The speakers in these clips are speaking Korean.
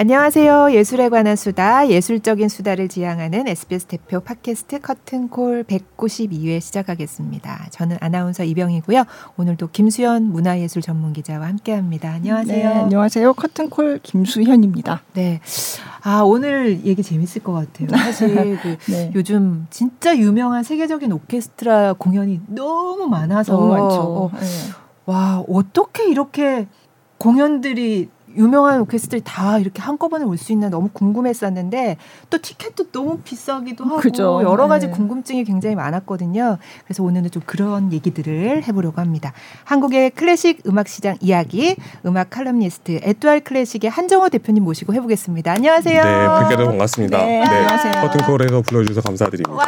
안녕하세요. 예술에 관한 수다, 예술적인 수다를 지향하는 SBS 대표 팟캐스트 커튼콜 192회 시작하겠습니다. 저는 아나운서 이병이고요. 오늘도 김수현 문화예술 전문 기자와 함께합니다. 안녕하세요. 네, 안녕하세요. 커튼콜 김수현입니다. 네. 아 오늘 얘기 재밌을 것 같아요. 사실 그 네. 요즘 진짜 유명한 세계적인 오케스트라 공연이 너무 많아서 너무 많죠. 어, 네. 와 어떻게 이렇게 공연들이 유명한 오케스트라들이 다 이렇게 한꺼번에 올 수 있나 너무 궁금했었는데 또 티켓도 너무 비싸기도 하고 그죠. 여러 가지 네. 궁금증이 굉장히 많았거든요. 그래서 오늘은 좀 그런 얘기들을 해보려고 합니다. 한국의 클래식 음악 시장 이야기 음악 칼럼니스트 에뚜알 클래식의 한정호 대표님 모시고 해보겠습니다. 안녕하세요. 네, 뵙게 되어 반갑습니다. 네, 네. 안녕하세요. 커튼콜에서 불러주셔서 감사드립니다. 와,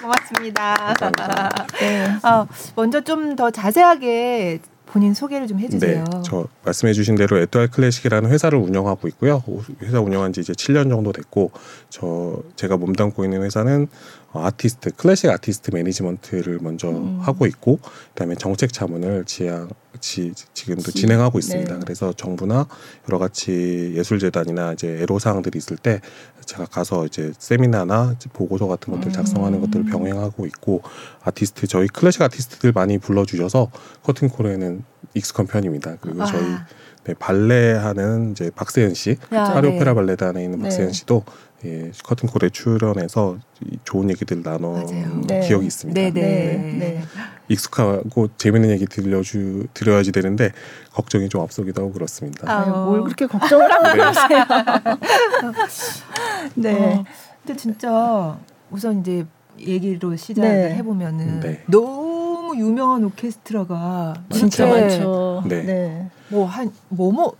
고맙습니다. 네. 어, 먼저 좀 더 자세하게 본인 소개를 좀 해주세요. 네, 저 말씀해주신 대로 에투알 클래식이라는 회사를 운영하고 있고요. 회사 운영한 지 이제 7년 정도 됐고, 저 제가 몸담고 있는 회사는 아티스트, 클래식 아티스트 매니지먼트를 먼저 음. 하고 있고, 그다음에 정책 자문을 지향 지, 지금도 진행하고 있습니다. 네. 그래서 정부나 여러 가지 예술재단이나 이제 애로사항들이 있을 때 제가 가서 이제 세미나나 보고서 같은 것들 작성하는 음. 것들을 병행하고 있고 아티스트 저희 클래식 아티스트들 많이 불러주셔서 커튼콜에는 익숙한 편입니다. 그리고 아. 저희 네, 발레 하는 이제 박세현 씨, 파리오페라 네. 발레단에 있는 박세현 네. 씨도 예, 커튼 콜에 출연해서 좋은 얘기들 나눠 네. 기억이 있습니다. 네, 네. 네. 네. 익숙하고 재밌는 얘기 들려주 드려야지 되는데 걱정이 좀 앞서기도 하고 그렇습니다. 아, 뭘 그렇게 걱정을 하고 그러세요? 네. 어, 근데 진짜 우선 이제 얘기로 시작을 네. 해보면은 네. 너무 유명한 오케스트라가 진짜 많죠. 네. 뭐한 뭐뭐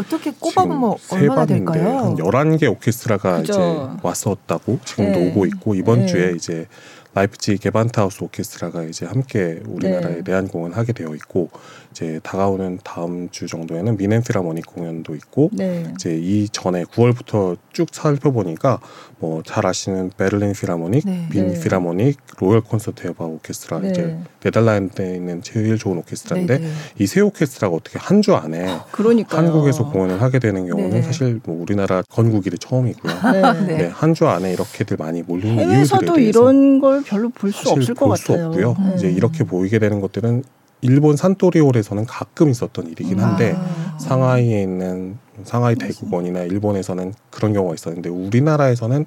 어떻게 꼽아보면 얼마나 될까요? 한 11개 오케스트라가 그죠. 이제 왔었다고 지금도 네. 오고 있고 이번 네. 주에 이제 라이프치 게반트하우스 오케스트라가 이제 함께 우리나라에 네. 내한 공연 하게 되어 있고 이제 다가오는 다음 주 정도에는 뮌헨 필하모닉 공연도 있고 네. 이제 이 전에 9월부터 쭉 살펴보니까 뭐 잘 아시는 베를린 필하모닉, 네. 빈 네. 필하모닉, 로열 콘세르트헤바우 오케스트라 네. 이제 네덜란드에 있는 제일 좋은 오케스트라인데 네, 이 세 오케스트라가 어떻게 한 주 안에 그러니까요. 한국에서 공연을 하게 되는 경우는 사실 뭐 우리나라 건국 이래 처음이고요. 네. 한 주 안에 이렇게들 많이 몰리는 이유들에 대해서 이런 걸 별로 볼 수 없을 것 같아요. 없고요. 이제 이렇게 보이게 되는 것들은 일본 산토리홀에서는 가끔 있었던 일이긴 한데 아. 상하이에 있는 상하이 대국원이나 일본에서는 그런 경우가 있었는데 우리나라에서는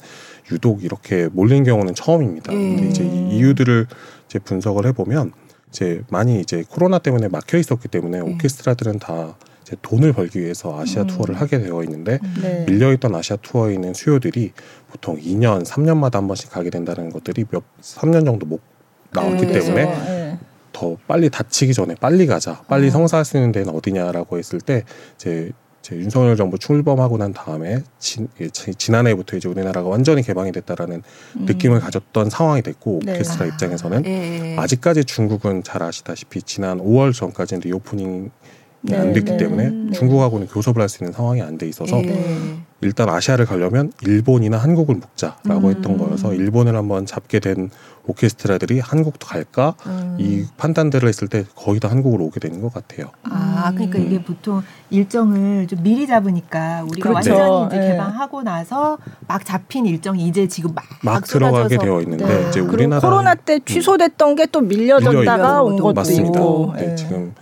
유독 이렇게 몰린 경우는 처음입니다. 예. 근데 이제 이 이유들을 이제 분석을 해보면 이제 많이 이제 코로나 때문에 막혀 있었기 때문에 예. 오케스트라들은 다 이제 돈을 벌기 위해서 아시아 음. 투어를 하게 되어 있는데 음. 네. 밀려있던 아시아 투어에 있는 수요들이 보통 2년, 3년마다 한 번씩 가게 된다는 것들이 몇 3년 정도 못 나왔기 네. 때문에 네. 더 빨리 닫히기 전에 빨리 가자, 빨리 어. 성사할 수 있는 데는 어디냐라고 했을 때 이제 제 윤석열 정부 출범하고 난 다음에 지, 지난해부터 이제 우리나라가 완전히 개방이 됐다라는 음. 느낌을 가졌던 상황이 됐고 네. 오케스트라 입장에서는 예. 아직까지 중국은 잘 아시다시피 지난 5월 전까지는 reopening 네, 안 됐기 네, 때문에 네. 중국하고는 교섭을 할 수 있는 상황이 안 돼 있어서 네. 일단 아시아를 가려면 일본이나 한국을 묶자라고 음. 했던 거여서 일본을 한번 잡게 된 오케스트라들이 한국도 갈까 음. 이 판단들을 했을 때 거의 다 한국으로 오게 되는 것 같아요. 아 그러니까 음. 이게 보통 일정을 좀 미리 잡으니까 우리가 그렇죠. 완전히 이제 네. 개방하고 나서 막 잡힌 일정이 이제 지금 막, 막 들어가게 되어 있는데 네. 이제 우리나라 코로나 때 취소됐던 게 또 밀려졌다가 온 것도 맞습니다. 있고 네, 지금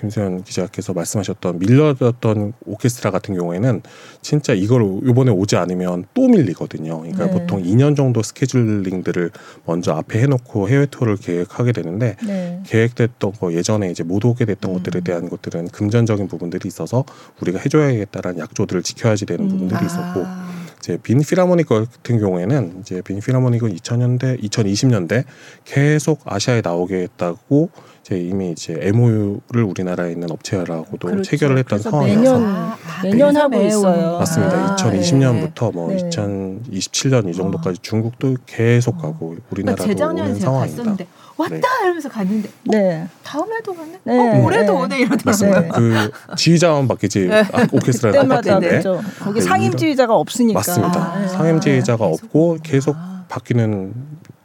김수현 기자께서 말씀하셨던 밀려졌던 오케스트라 같은 경우에는 진짜 이걸 이번에 오지 않으면 또 밀리거든요. 그러니까 네. 보통 2년 정도 스케줄링들을 먼저 앞에 해놓고 해외 투어를 계획하게 되는데 네. 계획됐던 거 예전에 이제 못 오게 됐던 음. 것들에 대한 것들은 금전적인 부분들이 있어서 우리가 해줘야겠다라는 약조들을 지켜야지 되는 음. 부분들이 있었고. 아. 이제 빈 필하모닉 같은 경우에는 이제 빈 필하모닉은 2000년대, 2020년대 계속 아시아에 나오게 했다고 이제 이미 이제 MOU를 우리나라에 있는 업체라고도 그렇죠. 체결을 했던 상황이어서 매년 아, 매년 하고 있어요. 맞습니다. 아, 2020년부터 뭐 네. 2027년 이 정도까지 아. 중국도 계속 가고 우리나라도 그러니까 오는 상황입니다. 갔었는데 왔다 네. 이러면서 갔는데 어, 네. 다음에도 갔네. 네. 어, 올해도 네. 오네 이러더라고요. 그 지휘자만 바뀌지 네. 아, 오케스트라는 바뀌는데 거기 상임 지휘자가 없으니까 맞습니다. 상임 지휘자가 없고 계속 아. 바뀌는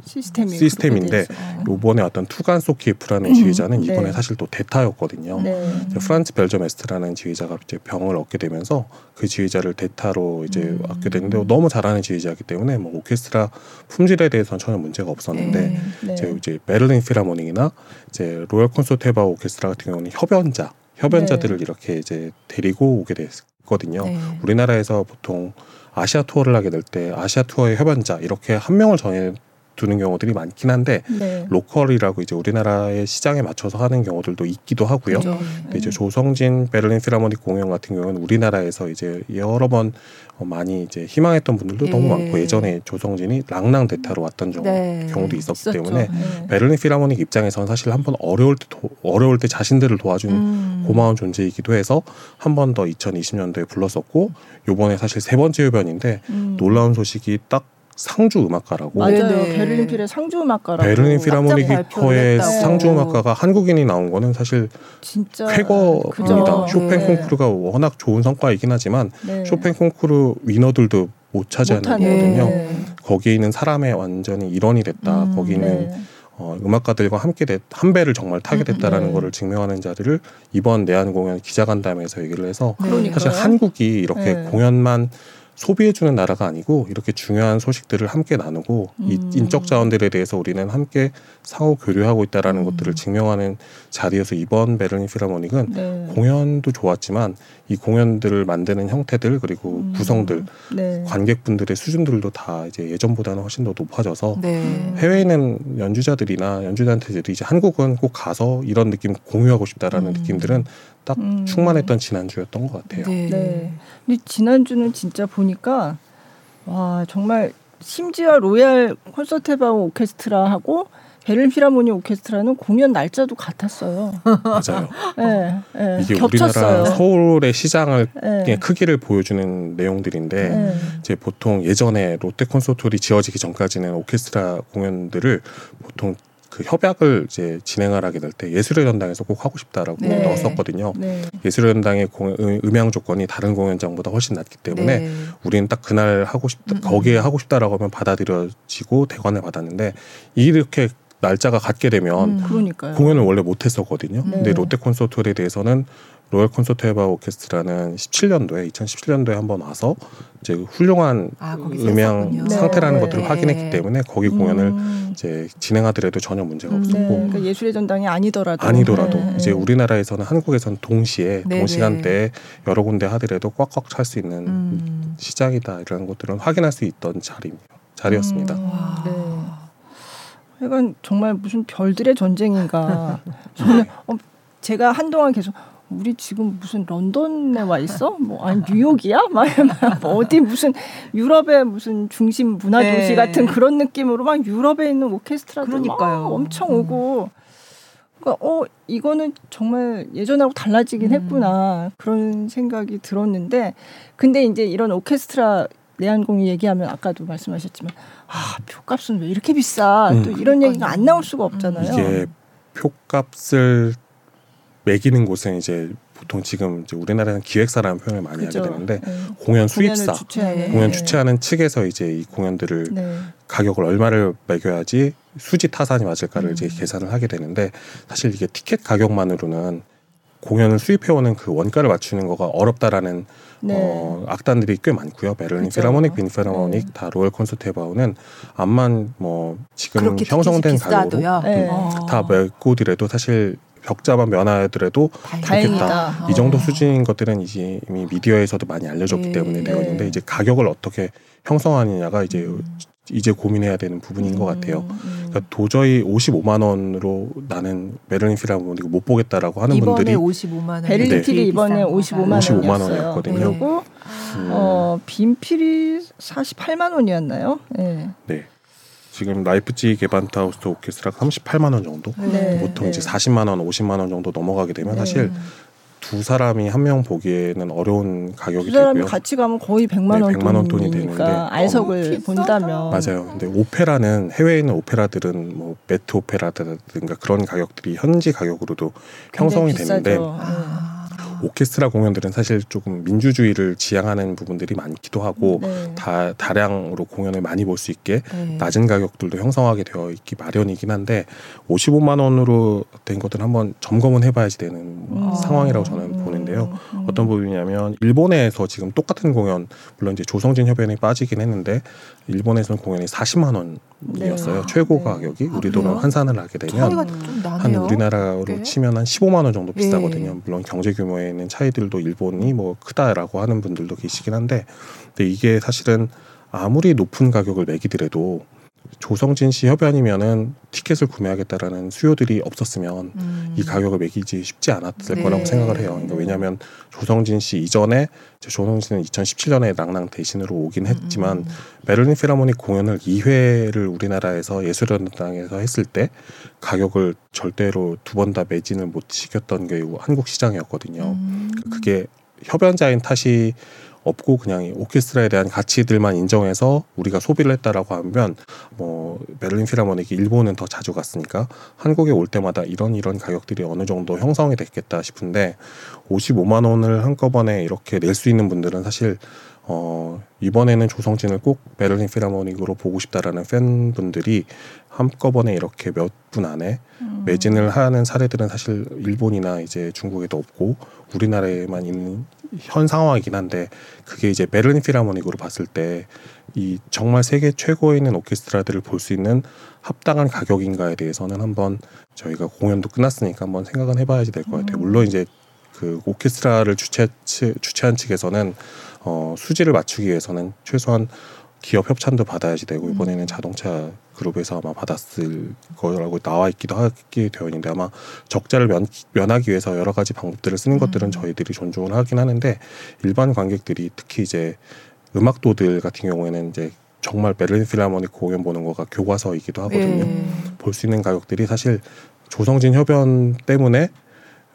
시스템이 시스템인데 요번에 어떤 투간 소키예프라는 음. 지휘자는 네. 이번에 사실 또 대타였거든요. 네. 프란츠 벨저 뫼스트라는 지휘자가 이제 병을 얻게 되면서 그 지휘자를 대타로 이제 음. 얻게 됐는데 너무 잘하는 지휘자이기 때문에 뭐 오케스트라 품질에 대해서는 전혀 문제가 없었는데 네. 네. 이제, 베를린 필하모닉이나 이제 로열 콘세르트헤바우 오케스트라 같은 경우는 협연자 협연자들을 네. 이렇게 이제 데리고 오게 됐거든요. 네. 우리나라에서 보통 아시아 투어를 하게 될 때 아시아 투어의 협연자 이렇게 한 명을 정해 두는 경우들이 많긴 한데 네. local이라고 이제 우리나라의 시장에 맞춰서 하는 경우들도 있기도 하고요. 그렇죠. 근데 이제 조성진 베를린 필하모닉 공연 같은 경우는 우리나라에서 이제 여러 번 어, 많이 이제 희망했던 분들도 예. 너무 많고 예전에 조성진이 랑랑 대타로 왔던 정, 네. 경우도 있었기 있었죠. 때문에 네. 베를린 필하모닉 입장에서는 사실 한 번 어려울 때 도, 어려울 때 자신들을 도와준 음. 고마운 존재이기도 해서 한 번 더 2020년도에 불렀었고 요번에 사실 세 번째 협연인데 음. 놀라운 소식이 딱 상주 음악가라고 맞아요. 네. 베를린 필의 상주 음악가라고 베를린 필하모닉의 상주 음악가가 한국인이 나온 거는 사실 진짜 쾌거입니다. 쇼팽 네. 콩쿠르가 워낙 좋은 성과이긴 하지만 네. 쇼팽 콩쿠르 winner들도 못 차지하는 거거든요. 네. 거기에 있는 사람의 완전히 일원이 됐다. 음, 거기는 네. 어, 음악가들과 함께 됐, 한 배를 정말 타게 음, 됐다라는 음, 거를 증명하는 자들을 이번 내한 공연 기자간담회에서 얘기를 해서 사실 한국이 이렇게 공연만 소비해주는 나라가 아니고 이렇게 중요한 소식들을 함께 나누고 음. 이 인적 자원들에 대해서 우리는 함께 상호 교류하고 있다라는 음. 것들을 증명하는 자리에서 이번 베를린 필하모닉은 네. 공연도 좋았지만 이 공연들을 만드는 형태들 그리고 음. 구성들 네. 관객분들의 수준들도 다 이제 예전보다는 훨씬 더 높아져서 네. 해외에 있는 연주자들이나 연주단체들이 이제 한국은 꼭 가서 이런 느낌 공유하고 싶다라는 음. 느낌들은 딱 음. 충만했던 지난주였던 것 같아요. 네. 네. 근데 지난주는 진짜 보니까 와 정말 심지어 로열 콘세르트헤바우 오케스트라하고 베를린 필하모니 오케스트라는 공연 날짜도 같았어요. 맞아요. 네, 네, 이게 겹쳤어요. 우리나라 서울의 시장을 네. 크기를 보여주는 내용들인데 네. 이제 보통 예전에 롯데 콘서트홀이 지어지기 전까지는 오케스트라 공연들을 보통 그 협약을 이제 진행을 하게 될 때 예술의 전당에서 꼭 하고 싶다라고 네. 넣었었거든요. 네. 예술의 전당의 공, 음향 조건이 다른 공연장보다 훨씬 낮기 때문에 네. 우리는 딱 그날 하고 싶다, 음, 음. 거기에 하고 싶다라고 하면 받아들여지고 대관을 받았는데 이렇게 날짜가 같게 되면 음. 공연을 원래 못 했었거든요. 네. 근데 롯데 콘서트홀에 대해서는 로열 콘서트 에바 오케스트라는 17년도에 2017년도에 한번 와서 이제 훌륭한 아, 음향 상태라는 네. 것들을 확인했기 때문에 거기 공연을 음. 이제 진행하더라도 전혀 문제가 음. 없었고 네. 그러니까 예술의 전당이 아니더라도 아니더라도 네. 이제 우리나라에서는 한국에서는 동시에 네. 동시간대에 여러 군데 하더라도 꽉꽉 찰 수 있는 음. 시장이다 이런 것들은 확인할 수 있던 자리 자리였습니다. 음. 네. 이건 정말 무슨 별들의 전쟁인가. 저는 어, 제가 한동안 계속 우리 지금 무슨 런던에 와 있어? 뭐 아니 뉴욕이야? 막 뭐 어디 무슨 유럽의 무슨 중심 문화 도시 네. 같은 그런 느낌으로 막 유럽에 있는 오케스트라들 막 엄청 오고 그러니까 어 이거는 정말 예전하고 달라지긴 음. 했구나 그런 생각이 들었는데 근데 이제 이런 오케스트라 내한공이 얘기하면 아까도 말씀하셨지만 아 표값은 왜 이렇게 비싸 음. 또 이런 얘기가 안 나올 수가 없잖아요. 이게 표값을 매기는 곳은 이제 보통 지금 이제 우리나라는 기획사라는 표현을 많이 그죠. 하게 되는데 네. 공연 수입사, 주최하는. 공연 네. 주최하는 측에서 이제 이 공연들을 네. 가격을 얼마를 매겨야지 수지 타산이 맞을까를 음. 이제 계산을 하게 되는데 사실 이게 티켓 가격만으로는 공연을 수입해오는 그 원가를 맞추는 거가 어렵다라는 네. 어, 악단들이 꽤 많고요. 베를린. 필하모닉, 빈필하모닉, 네. 다 로열 콘서트 해바우는 암만 뭐 지금 형성된 가격으로 네. 음, 다 메고디래도 사실 벽자만 면하더라도 좋겠다. 이 정도 수준인 것들은 이제 이미 미디어에서도 많이 알려졌기 네. 때문에 되었는데 네. 이제 가격을 어떻게 형성하느냐가 이제 음. 이제 고민해야 되는 부분인 음, 것 같아요. 음. 그러니까 도저히 55만 원으로 나는 베를린 필하모닉 못 보겠다라고 하는 분들이 55만 원. 베를린 필이 이번에 55만, 55만 원이었거든요. 그리고 음. 어, 빈 필이 48만 원이었나요? 네. 네. 지금 라이프치히 게반트하우스 오케스트라가 38만 원 정도. 네. 보통 네. 이제 40만 원, 50만 원 정도 넘어가게 되면 네. 사실 두 사람이 한 명 보기에는 어려운 가격이 두 사람이 되고요. 같이 가면 거의 100만 원, 네, 100만 원 돈이 되는데 R석을 본다면 맞아요. 근데 오페라는 해외에 있는 오페라들은 뭐 메트 오페라든가 그런 가격들이 현지 가격으로도 형성이 되는데 아. 오케스트라 공연들은 사실 조금 민주주의를 지향하는 부분들이 많기도 하고 네. 다 다량으로 공연을 많이 볼 수 있게 네. 낮은 가격들도 형성하게 되어 있기 마련이긴 한데 55만 원으로 된 것들은 한번 점검은 해봐야지 되는 음. 상황이라고 저는 음. 보는데요. 음. 어떤 부분이냐면 일본에서 지금 똑같은 공연 물론 이제 조성진 협연이 빠지긴 했는데 일본에서는 공연이 40만 원이었어요. 네. 최고 네. 가격이 우리 돈으로 환산을 하게 되면 한 우리나라로 네. 치면 한 15만 원 정도 비싸거든요. 네. 물론 경제 규모에는 차이들도 일본이 뭐 크다라고 하는 분들도 계시긴 한데 근데 이게 사실은 아무리 높은 가격을 매기더라도 조성진 씨 협연이면은 티켓을 구매하겠다라는 수요들이 없었으면 음. 이 가격을 매기지 쉽지 않았을 네. 거라고 생각을 해요. 그러니까 왜냐하면 조성진 씨 이전에 조성진은 2017년에 랑랑 대신으로 오긴 했지만 음. 베를린 필하모닉 공연을 2회를 우리나라에서 예술연당에서 했을 때 가격을 절대로 두 번 다 매진을 못 시켰던 게 한국 시장이었거든요. 음. 그게 협연자인 탓이 없고 그냥 오케스트라에 대한 가치들만 인정해서 우리가 소비를 했다라고 하면 뭐 베를린 필하모닉이 일본은 더 자주 갔으니까 한국에 올 때마다 이런 이런 가격들이 어느 정도 형성이 됐겠다 싶은데 55만 원을 한꺼번에 이렇게 낼 수 있는 분들은 사실 어, 이번에는 조성진을 꼭 베를린 필하모닉으로 보고 싶다라는 팬분들이 한꺼번에 이렇게 몇 분 안에 음. 매진을 하는 사례들은 사실 일본이나 이제 중국에도 없고 우리나라에만 있는 현 상황이긴 한데 그게 이제 베를린 필하모닉으로 봤을 때 이 정말 세계 최고에 있는 오케스트라들을 볼 수 있는 합당한 가격인가에 대해서는 한번 저희가 공연도 끝났으니까 한번 생각은 해봐야지 될 것 같아요. 음. 물론 이제 그 오케스트라를 주최 주최한 측에서는 어, 수지를 맞추기 위해서는 최소한 기업 협찬도 받아야지 되고 이번에는 음. 자동차 그룹에서 아마 받았을 거라고 나와 있기도 하게 되어 있는데 아마 적자를 면, 면하기 위해서 여러 가지 방법들을 쓰는 것들은 음. 저희들이 존중을 하긴 하는데 일반 관객들이 특히 이제 음악도들 같은 경우에는 이제 정말 베를린 필라모닉 공연 보는 거가 교과서이기도 하거든요. 예. 볼수 있는 가격들이 사실 조성진 협연 때문에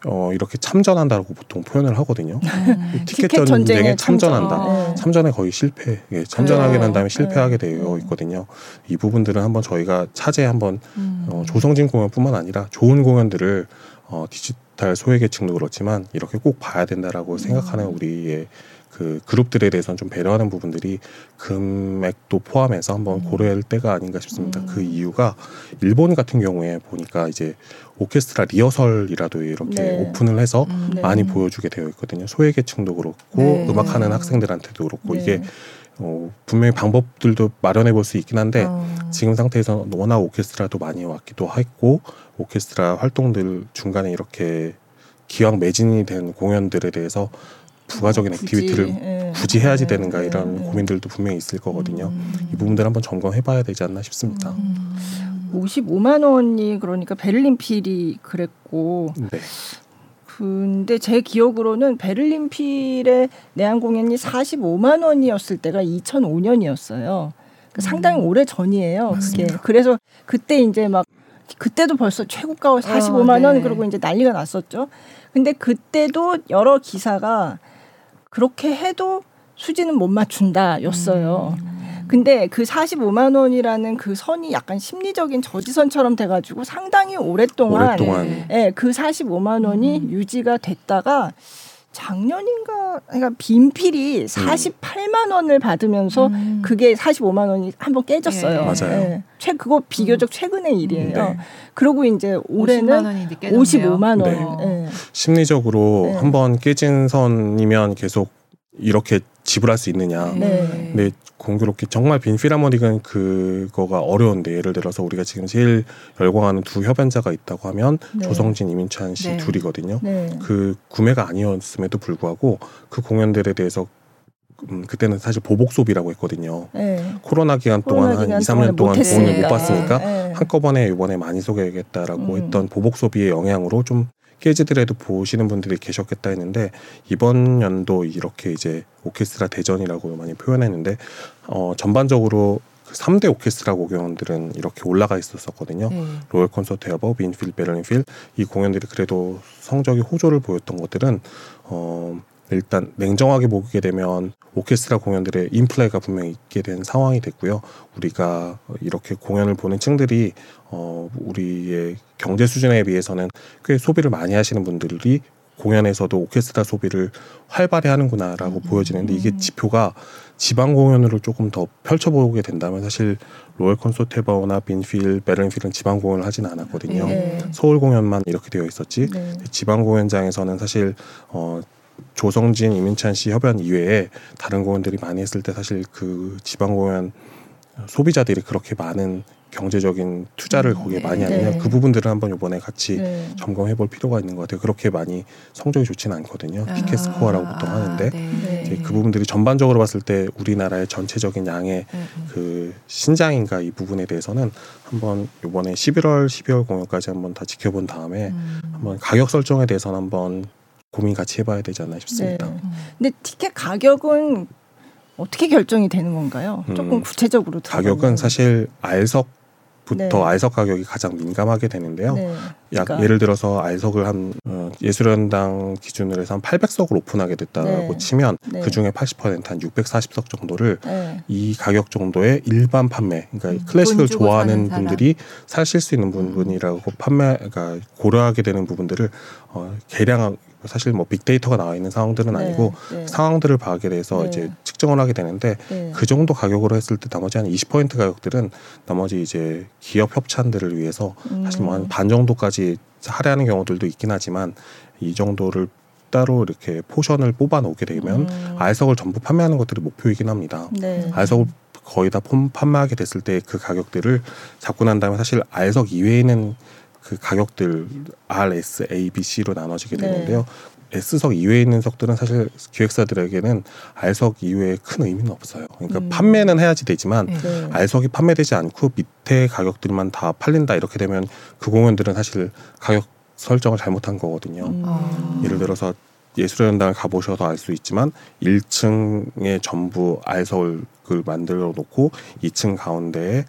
어, 이렇게 참전한다고 보통 표현을 하거든요. 음. 티켓, 티켓 전쟁에 참전한다. 참전. 네. 참전에 거의 실패. 예, 참전하게 된 다음에 실패하게 네. 되어 있거든요. 이 부분들은 한번 저희가 차제 한번 음. 어, 조성진 공연뿐만 아니라 좋은 공연들을 어, 디지털 소외계층도 그렇지만 이렇게 꼭 봐야 된다라고 음. 생각하는 우리의 그 그룹들에 대해서는 좀 배려하는 부분들이 금액도 포함해서 한번 음. 고려할 때가 아닌가 싶습니다. 음. 그 이유가 일본 같은 경우에 보니까 이제 오케스트라 리허설이라도 이렇게 네. 오픈을 해서 음, 네. 많이 보여주게 되어 있거든요. 소외계층도 그렇고 네. 음악하는 학생들한테도 그렇고 이게 네. 어, 분명히 방법들도 마련해 볼 수 있긴 한데 어. 지금 상태에서 워낙 오케스트라도 많이 왔기도 했고 오케스트라 활동들 중간에 이렇게 기왕 매진이 된 공연들에 대해서 부가적인 굳이, activity를 예. 굳이 해야지 네, 되는가 이런 예. 고민들도 분명히 있을 거거든요. 음. 이 부분들 한번 점검해봐야 되지 않나 싶습니다. 음. 55만 원이 그러니까 베를린 필이 그랬고 네. 근데 제 기억으로는 베를린 필의 내한 공연이 45만 원이었을 때가 2005년이었어요. 그 상당히 음. 오래 전이에요. 그게 그래서 그때 이제 막 그때도 벌써 최고가 45만 어, 원 네. 그러고 이제 난리가 났었죠. 근데 그때도 여러 기사가 그렇게 해도 수지는 못 맞춘다였어요. 음. 근데 그 45만 원이라는 그 선이 약간 심리적인 저지선처럼 돼가지고 상당히 오랫동안, 오랫동안. 예, 그 45만 원이 음. 유지가 됐다가 작년인가 그러니까 빈필이 48만 원을 받으면서 음. 그게 45만 원이 한 번 깨졌어요. 예. 맞아요. 예. 최 그거 비교적 음. 최근의 일이에요. 네. 그리고 이제 올해는 55만 원. 네. 예. 심리적으로 네. 한번 깨진 선이면 계속 이렇게 지불할 수 있느냐. 네. 근데 공교롭게 정말 빈 필하모닉은 그거가 어려운데 예를 들어서 우리가 지금 제일 열광하는 두 협연자가 있다고 하면 네. 조성진, 이민찬 씨 네. 둘이거든요. 네. 그 구매가 아니었음에도 불구하고 그 공연들에 대해서 음, 그때는 사실 보복 소비라고 했거든요. 네. 코로나 기간 동안 코로나 한 2, 3년 동안 돈을 못 받으니까 네. 한꺼번에 이번에 많이 소개하겠다라고 음. 했던 보복 소비의 영향으로 좀 깨지더라도 보시는 분들이 계셨겠다 했는데 이번 연도 이렇게 이제 오케스트라 대전이라고 많이 표현했는데 어 전반적으로 그 3대 오케스트라 공연들은 이렇게 올라가 있었었거든요. 음. 로열 콘서트 에버, 빈필, 베를린필 이 공연들이 그래도 성적이 호조를 보였던 것들은 어 일단 냉정하게 보게 되면 오케스트라 공연들의 인플레가 분명히 있게 된 상황이 됐고요. 우리가 이렇게 공연을 보는 층들이 어 우리의 경제 수준에 비해서는 꽤 소비를 많이 하시는 분들이 공연에서도 오케스트라 소비를 활발히 하는구나라고 음. 보여지는데 이게 지표가 지방 공연으로 조금 더 펼쳐보게 된다면 사실 로열 콘서테버나 빈필, 베른필은 지방 공연을 하지는 않았거든요. 네. 서울 공연만 이렇게 되어 있었지 네. 지방 공연장에서는 사실 어 조성진, 이민찬 씨 협연 이외에 다른 공연들이 많이 했을 때 사실 그 지방 공연 소비자들이 그렇게 많은 경제적인 투자를 거기에 네. 많이 하느냐 네. 그 부분들을 한번 이번에 같이 네. 점검해 볼 필요가 있는 것 같아요. 그렇게 많이 성적이 좋지는 않거든요. 아. 티켓 스코어라고 보통 하는데 네. 이제 그 부분들이 전반적으로 봤을 때 우리나라의 전체적인 양의 네. 그 신장인가 이 부분에 대해서는 한번 이번에 11월, 12월 공연까지 한번 다 지켜본 다음에 음. 한번 가격 설정에 대해서는 한번 고민 같이 해봐야 되지 않나 싶습니다. 네. 근데 티켓 가격은 어떻게 결정이 되는 건가요? 조금 음, 구체적으로 가격은 사실 알석 부터 네. 알석 가격이 가장 민감하게 되는데요. 네. 약 그러니까. 예를 들어서 알석을 한 어, 예술연당 기준으로 해서 한 800석을 오픈하게 됐다고 네. 치면 네. 그 중에 80%한 640석 정도를 네. 이 가격 정도의 일반 판매, 그러니까 음, 클래식을 좋아하는 분들이 사실 수 있는 부분이라고 음. 판매가 그러니까 고려하게 되는 부분들을 어, 계량 사실 뭐 빅데이터가 나와 있는 상황들은 네, 아니고 네. 상황들을 봐게 돼서 네. 이제 측정을 하게 되는데 네. 그 정도 가격으로 했을 때 나머지 한 20% 가격들은 나머지 이제 기업 협찬들을 위해서 음. 사실 뭐 한 반 정도까지 할애하는 경우들도 있긴 하지만 이 정도를 따로 이렇게 포션을 뽑아 놓게 되면 음. R석을 전부 판매하는 것들이 목표이긴 합니다. 네. R석을 거의 다 판매하게 됐을 때 그 가격들을 잡고 난 다음에 사실 알석 이외에는 그 가격들 R, S, A, B, C로 나눠지게 네. 되는데요. 네. S석 이외에 있는 석들은 사실 기획사들에게는 R석 이외에 큰 의미는 없어요. 그러니까 음. 판매는 해야지 되지만 네. R석이 판매되지 않고 밑에 가격들만 다 팔린다 이렇게 되면 그 공연들은 사실 가격 설정을 잘못한 거거든요. 음. 아. 예를 들어서 예술연당을 가보셔서 알 수 있지만 1층에 전부 R석을 만들어 놓고 2층 가운데에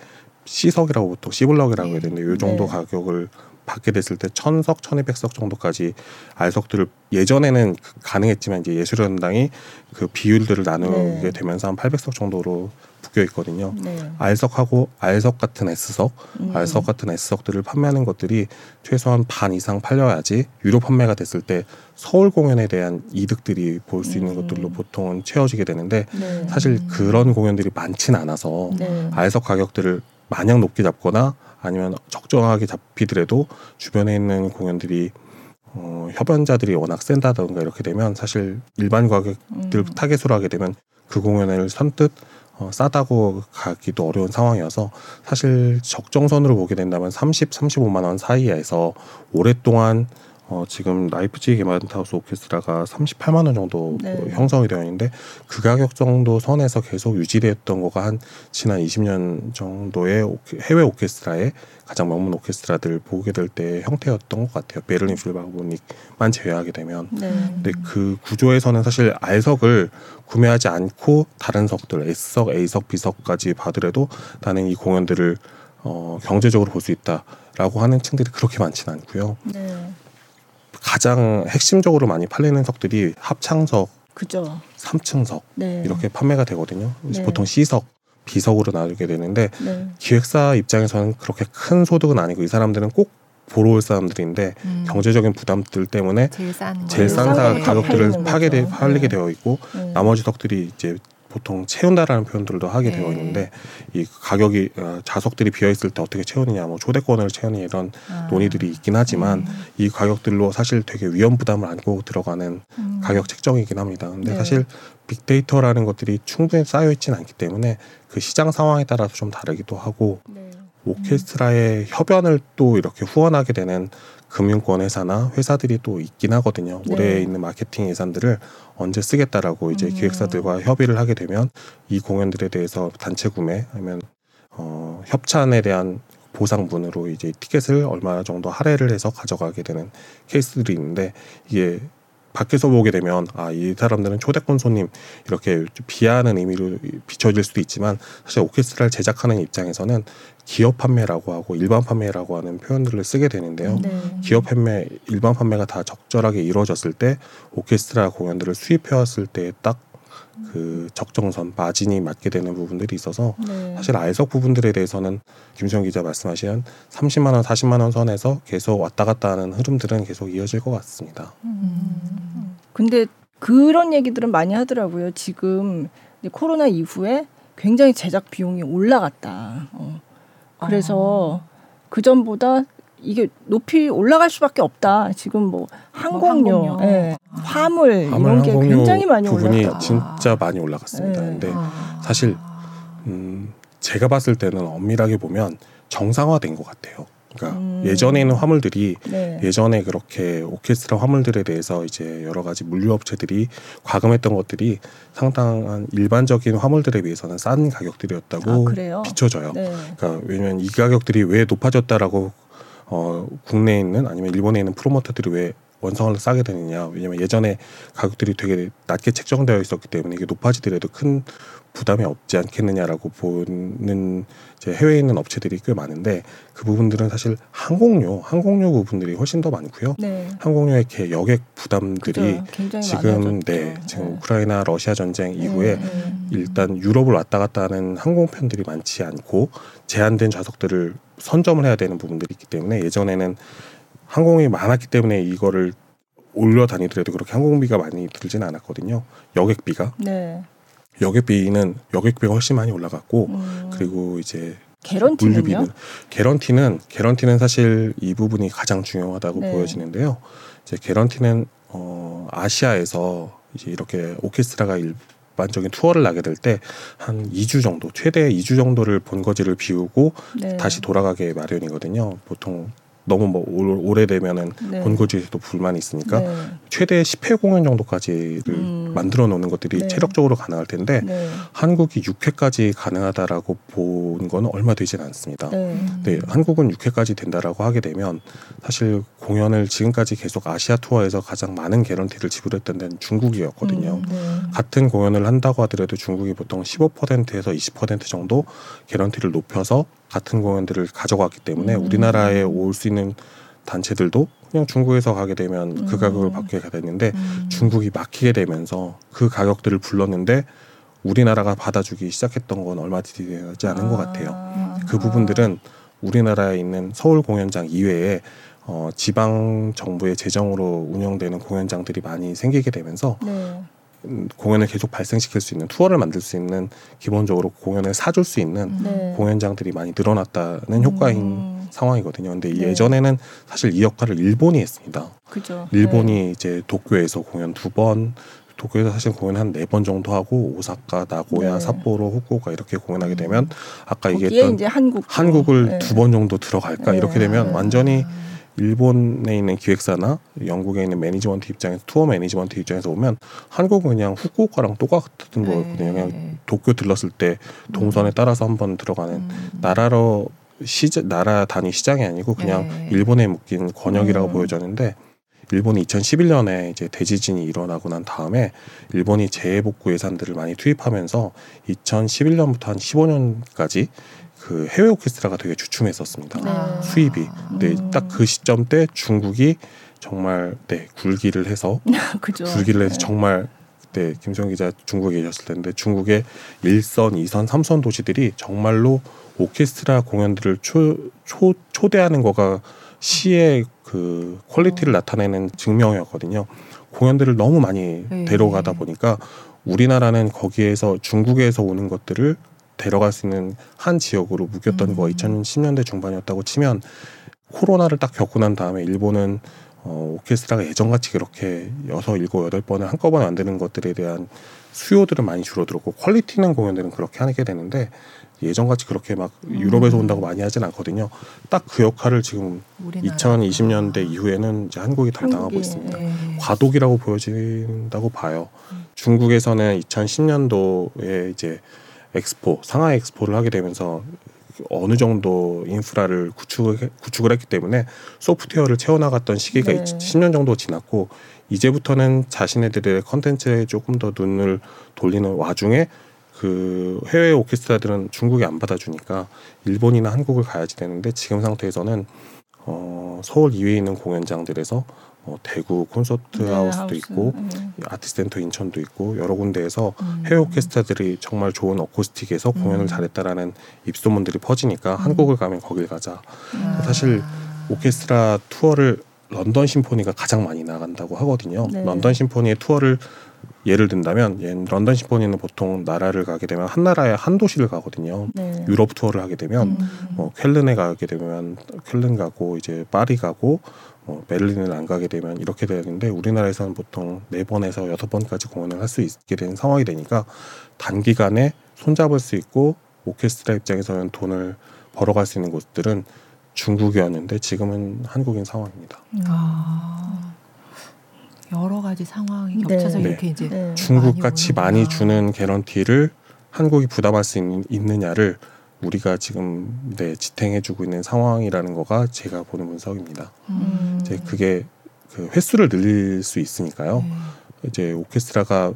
C석이라고 보통 C블럭이라고 해야 되는데 이 정도 네. 가격을 받게 됐을 때 천석, 천이백석 정도까지 알석들을 예전에는 가능했지만 이제 예술연당이 그 비율들을 나누게 네. 되면서 한 팔백석 정도로 묶여 있거든요. 네. 알석하고 알석 같은 S석, 음. 알석 같은 S석들을 판매하는 것들이 최소한 반 이상 팔려야지 유료 판매가 됐을 때 서울 공연에 대한 이득들이 볼 수 있는 음. 것들로 보통은 채워지게 되는데 네. 사실 그런 공연들이 많지는 않아서 네. 알석 가격들을 마냥 높게 잡거나 아니면 적정하게 잡히더라도 주변에 있는 공연들이 어, 협연자들이 워낙 센다던가 이렇게 되면 사실 일반 가격들 음. target으로 하게 되면 그 공연을 선뜻 어, 싸다고 가기도 어려운 상황이어서 사실 적정선으로 보게 된다면 30, 35만 원 사이에서 오랫동안 어, 지금 라이프치히 게반트하우스 오케스트라가 38만 원 정도 네. 형성이 되어 있는데 그 가격 정도 선에서 계속 유지됐던 거가 한 지난 20년 정도의 해외 오케스트라의 가장 명문 오케스트라들 보게 될 때 형태였던 것 같아요. 베를린 필바보닉만 제외하게 되면. 네. 근데 그 구조에서는 사실 R석을 구매하지 않고 다른 석들 S석, A석, B석까지 봐더라도 나는 이 공연들을 어, 경제적으로 볼 수 있다라고 하는 층들이 그렇게 많지는 않고요. 네. 가장 핵심적으로 많이 팔리는 석들이 합창석, 그죠. 3층석 네. 이렇게 판매가 되거든요. 네. 보통 C석, B석으로 나누게 되는데 네. 기획사 입장에서는 그렇게 큰 소득은 아니고 이 사람들은 꼭 보러 올 사람들인데 음. 경제적인 부담들 때문에 제일 싼, 제일 싼 가격들을 파게 되, 팔리게 네. 되어 있고 네. 나머지 석들이 이제 보통 채운다라는 표현들도 하게 네. 되어 있는데 이 가격이 어, 좌석들이 비어 있을 때 어떻게 채우느냐, 뭐 초대권을 채우느냐 이런 아. 논의들이 있긴 하지만 음. 이 가격들로 사실 되게 위험 부담을 안고 들어가는 음. 가격 책정이긴 합니다. 근데 네. 사실 빅데이터라는 것들이 충분히 쌓여 있지는 않기 때문에 그 시장 상황에 따라서 좀 다르기도 하고 네. 오케스트라의 협연을 또 이렇게 후원하게 되는 금융권 회사나 회사들이 또 있긴 하거든요. 네. 올해 있는 마케팅 예산들을 언제 쓰겠다라고 이제 음. 기획사들과 협의를 하게 되면 이 공연들에 대해서 단체 구매 아니면 어, 협찬에 대한 보상분으로 이제 티켓을 얼마 정도 할애를 해서 가져가게 되는 케이스들이 있는데 이게 밖에서 보게 되면 아 이 사람들은 초대권 손님 이렇게 비하하는 의미로 비춰질 수도 있지만 사실 오케스트라를 제작하는 입장에서는 기업 판매라고 하고 일반 판매라고 하는 표현들을 쓰게 되는데요. 네. 기업 판매, 일반 판매가 다 적절하게 이루어졌을 때 오케스트라 공연들을 수입해 왔을 때 딱 그 적정선 마진이 맞게 되는 부분들이 있어서 네. 사실 알석 부분들에 대해서는 김수영 기자 말씀하신 30만 원, 40만 원 선에서 계속 왔다 갔다 하는 흐름들은 계속 이어질 것 같습니다. 음. 근데 그런 얘기들은 많이 하더라고요. 지금 코로나 이후에 굉장히 제작 비용이 올라갔다. 어. 그래서 아. 그 전보다 이게 높이 올라갈 수밖에 없다. 지금 뭐 항공료, 뭐 항공료. 예, 화물, 화물 이런 게 굉장히 많이 부분이 올랐다. 진짜 많이 올라갔습니다. 네. 근데 아. 사실 음, 제가 봤을 때는 엄밀하게 보면 정상화된 것 같아요. 그러니까 음. 예전에는 화물들이 네. 예전에 그렇게 오케스트라 화물들에 대해서 이제 여러 가지 물류업체들이 과금했던 것들이 상당한 일반적인 화물들에 비해서는 싼 가격들이었다고 아, 비춰져요. 네. 그러니까 왜냐면 이 가격들이 왜 높아졌다라고 어, 국내에 있는 아니면 일본에 있는 프로모터들이 왜 원성을 싸게 되느냐. 왜냐면 예전에 가격들이 되게 낮게 책정되어 있었기 때문에 이게 높아지더라도 큰 부담이 없지 않겠느냐라고 보는 이제 해외에 있는 업체들이 꽤 많은데 그 부분들은 사실 항공료, 항공료 부분들이 훨씬 더 많고요. 네. 항공료의 여객 부담들이 지금 네, 지금 네. 우크라이나 러시아 전쟁 이후에 네. 일단 유럽을 왔다 갔다 하는 항공편들이 많지 않고 제한된 좌석들을 선점을 해야 되는 부분들이 있기 때문에 예전에는 항공이 많았기 때문에 이거를 올려 다니더라도 그렇게 항공비가 많이 들지는 않았거든요. 여객비가. 네. 여객비는 여객비가 훨씬 많이 올라갔고 음. 그리고 이제 개런티는요? 개런티는 개런티는 사실 이 부분이 가장 중요하다고 네. 보여지는데요. 이제 개런티는 어 아시아에서 이제 이렇게 오케스트라가 일반적인 투어를 나게 될 때 한 2주 정도 최대 2주 정도를 본거지를 비우고 네. 다시 돌아가게 마련이거든요. 보통 너무 뭐 오래되면은 네. 본거지에서도 불만이 있으니까 네. 최대 10회 공연 정도까지를 음. 만들어 놓는 것들이 네. 체력적으로 가능할 텐데 네. 한국이 6회까지 가능하다라고 본 거는 얼마 되지는 않습니다. 네. 네, 한국은 6회까지 된다라고 하게 되면 사실 공연을 지금까지 계속 아시아 투어에서 가장 많은 개런티를 지불했던 데는 중국이었거든요. 음, 네. 같은 공연을 한다고 하더라도 중국이 보통 15%에서 20% 정도 개런티를 높여서 같은 공연들을 가져갔기 때문에 음. 우리나라에 올 수 있는 단체들도 그냥 중국에서 가게 되면 그 음. 그 가격을 받게 됐는데 음. 중국이 막히게 되면서 그 가격들을 불렀는데 우리나라가 받아주기 시작했던 건 얼마 되지 않은 아. 것 같아요. 그 부분들은 우리나라에 있는 서울 공연장 이외에 어, 지방 정부의 재정으로 운영되는 공연장들이 많이 생기게 되면서 네. 공연을 계속 발생시킬 수 있는 투어를 만들 수 있는 기본적으로 공연을 사줄 수 있는 음. 네. 공연장들이 많이 늘어났다는 효과인 음. 상황이거든요. 근데 네. 예전에는 사실 이 역할을 일본이 했습니다. 그죠. 일본이 네. 이제 도쿄에서 공연 두 번, 도쿄에서 사실 공연 한 네 번 정도 하고 오사카, 나고야, 네. 삿포로, 후쿠오카 이렇게 공연하게 되면 아까 얘기했던 한국 한국을 네. 두번 정도 들어갈까 이렇게 되면 네. 완전히 일본에 있는 기획사나 영국에 있는 매니지먼트 입장에서 투어 매니지먼트 입장에서 보면 한국은 그냥 후쿠오카랑 똑같은 거거든요. 그냥 네. 도쿄 들렀을 때 동선에 음. 따라서 한번 들어가는 음. 나라로 시자, 나라 단위 시장이 아니고 그냥 네. 일본에 묶인 권역이라고 음. 보여졌는데 일본이 2011년에 이제 대지진이 일어나고 난 다음에 일본이 재해 복구 예산들을 많이 투입하면서 2011년부터 한 15년까지 그 해외 오케스트라가 되게 주춤했었습니다. 네. 수입이. 네, 음. 딱그 시점 때 중국이 정말 네 굴기를 해서 굴기를 해서 네. 정말 네 김성 기자 중국에 계셨을 텐데 중국의 1선, 2선, 3선 도시들이 정말로 오케스트라 공연들을 초, 초 초대하는 거가 시의 그 quality를 어. 나타내는 증명이었거든요. 공연들을 너무 많이 네. 데려가다 보니까 우리나라는 거기에서 중국에서 오는 것들을 데려갈 수 있는 한 지역으로 묶였던 음. 거 2010년대 중반이었다고 치면 코로나를 딱 겪고 난 다음에 일본은 어, 오케스트라가 예전같이 그렇게 여섯 일곱 여덟 번을 한꺼번에 만드는 것들에 대한 수요들은 많이 줄어들었고 quality 있는 공연들은 그렇게 하게 되는데 예전같이 그렇게 막 유럽에서 음. 온다고 많이 하진 않거든요. 딱 그 역할을 지금 우리나라. 2020년대 이후에는 이제 한국이 담당하고 있습니다. 네. 과도기라고 보여진다고 봐요. 음. 중국에서는 2010년도에 이제 엑스포 상하이 엑스포를 하게 되면서 어느 정도 인프라를 구축을, 구축을 했기 때문에 소프트웨어를 채워나갔던 시기가 네. 10년 정도 지났고 이제부터는 자신네들의 컨텐츠에 조금 더 눈을 돌리는 와중에 그 해외 오케스트라들은 중국이 안 받아주니까 일본이나 한국을 가야지 되는데 지금 상태에서는 어, 서울 이외에 있는 공연장들에서 어, 대구 콘서트 네, 하우스도 하우스. 있고 네. 아티센터 인천도 있고 여러 군데에서 음. 해외 오케스트라들이 정말 좋은 어쿠스틱에서 공연을 음. 잘했다라는 입소문들이 퍼지니까 한국을 가면 거길 가자. 아. 사실 오케스트라 투어를 런던 심포니가 가장 많이 나간다고 하거든요. 네. 런던 심포니의 투어를 예를 든다면 예, 런던 심포니는 보통 나라를 가게 되면 한 나라에 한 도시를 가거든요. 네. 유럽 투어를 하게 되면 음. 뭐 쾰른에 가게 되면 쾰른 가고 이제 파리 가고 뭐 베를린을 안 가게 되면 이렇게 되는데 우리나라에서는 보통 네 번에서 여섯 번까지 공연을 할 수 있게 되는 상황이 되니까 단기간에 손잡을 수 있고 오케스트라 입장에서는 돈을 벌어갈 수 있는 곳들은 중국이었는데 지금은 한국인 상황입니다. 아. 여러 가지 상황이 네. 겹쳐서 네. 이렇게 이제 네. 중국 같이. 많이 주는 개런티를 한국이 부담할 수 있는, 있느냐를 우리가 지금 네, 지탱해주고 있는 상황이라는 거가 제가 보는 분석입니다. 음. 이제 그게 그 횟수를 늘릴 수 있으니까요. 네. 이제 오케스트라가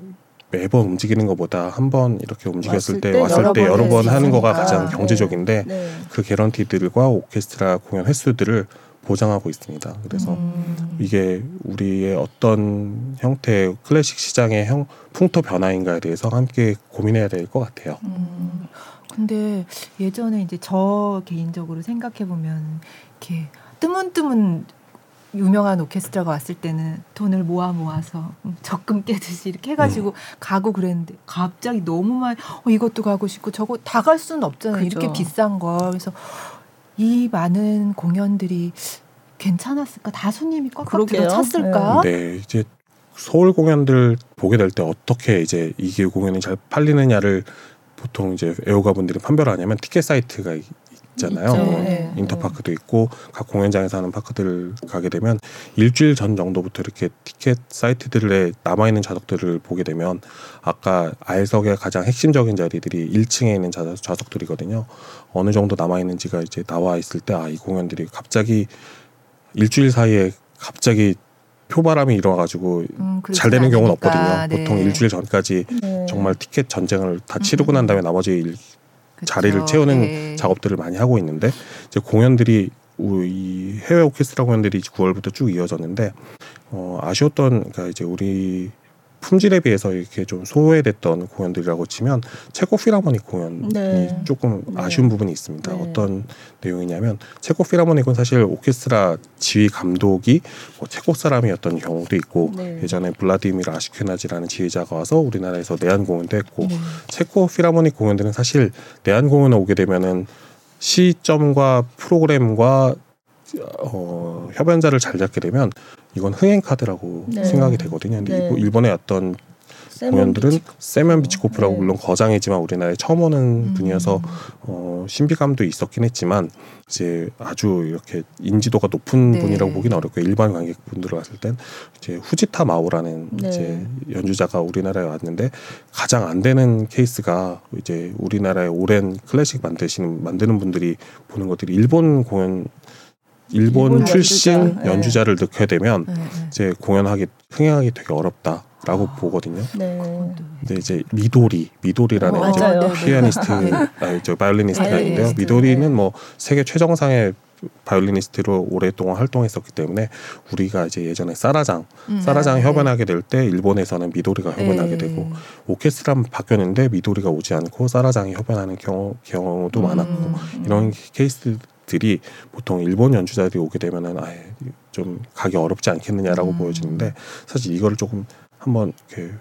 매번 움직이는 것보다 한 번 이렇게 움직였을 때 때 왔을 때번 여러 번 하는 거가. 가장 네. 경제적인데 네. 그 개런티들과 오케스트라 공연 횟수들을 보장하고 있습니다. 그래서 음. 이게 우리의 어떤 형태의 클래식 시장의 형 풍토 변화인가에 대해서 함께 고민해야 될 것 같아요. 음. 근데 예전에 이제 저 개인적으로 생각해 보면 이렇게 뜨문뜨문 유명한 오케스트라가 왔을 때는 돈을 모아 모아서 음, 적금 깨듯이 이렇게 해가지고 가고 그랬는데 갑자기 너무 많이 어, 이것도 가고 싶고 저거 다 갈 수는 없잖아요. 그죠. 이렇게 비싼 거 그래서 이 많은 공연들이 괜찮았을까? 다 손님이 꽉꽉. 들어찼을까? 네, 이제 서울 공연들 보게 될 때 어떻게 이제 이게 공연이 잘 팔리느냐를 보통 이제 애호가분들이 판별하냐면 티켓 사이트가 있- 있잖아요. 뭐 네. 인터파크도 있고 각 공연장에서 하는 파크들 가게 되면 일주일 전 정도부터 이렇게 티켓 사이트들에 남아 있는 좌석들을 보게 되면 아까 알석의 가장 핵심적인 자리들이 1층에 있는 좌, 좌석들이거든요. 어느 정도 남아 있는지가 이제 나와 있을 때 아 이 공연들이 갑자기 일주일 사이에 갑자기 표바람이 일어가지고 음, 잘 되는 경우는. 없거든요. 네. 보통 일주일 전까지 네. 정말 티켓 전쟁을 다 치르고 음. 난 다음에 나머지 일. 자리를 채우는 네. 작업들을 많이 하고 있는데 이제 공연들이 우- 이 해외 오케스트라 공연들이 9월부터 쭉 이어졌는데 어, 아쉬웠던 그러니까 이제 우리 품질에 비해서 이렇게 좀 소외됐던 공연들이라고 치면 체코 필하모닉 공연이 네. 조금 네. 아쉬운 부분이 있습니다. 네. 어떤 내용이냐면 체코 필하모닉은 사실 오케스트라 지휘 감독이 뭐 체코 사람이었던 경우도 있고 네. 예전에 블라디미르 아시케나지라는 지휘자가 와서 우리나라에서 내한 공연도 했고 네. 체코 필하모닉 공연들은 사실 내한 공연에 오게 되면은 시점과 프로그램과 어, 협연자를 잘 잡게 되면 이건 흥행 카드라고 네. 생각이 되거든요. 근데 네. 일본- 일본의 어떤 공연들은. 세묜 비치코프라고 네. 물론 거장이지만 우리나라에 처음 오는 음. 분이어서 어, 신비감도 있었긴 했지만 이제 아주 이렇게 인지도가 높은 네. 분이라고 보기는 어렵고 일반 관객분들을 봤을 땐 이제 후지타 마오라는 네. 이제 연주자가 우리나라에 왔는데 가장 안 되는 케이스가 이제 우리나라의 오랜 클래식 만드시는 만드는 분들이 보는 것들이 일본 공연 일본, 일본 출신 연주자. 네. 연주자를 넣게 되면 네, 네. 이제 공연하기 흥행하기 되게 어렵다 라고 아. 보거든요. 네. 근데 이제 미도리 미도리라는 어, 이제 맞아요. 네, 네. 피아니스트 네. 아니 저 바이올리니스트가 바이올리니스트. 있는데요. 미도리는 뭐 세계 최정상의 바이올리니스트로 오랫동안 활동했었기 때문에 우리가 이제 예전에 사라장 음, 사라장 아, 협연하게 될 때 일본에서는 미도리가 네. 협연하게 되고 오케스트라 바뀌었는데 미도리가 오지 않고 사라장이 협연하는 경우 경우도 음, 많았고 음. 이런 케이스 들이 보통 일본 연주자들이 오게 되면은 아예 좀 가기 어렵지 않겠느냐라고 음. 보여지는데 사실 이거를 조금 한번 이렇게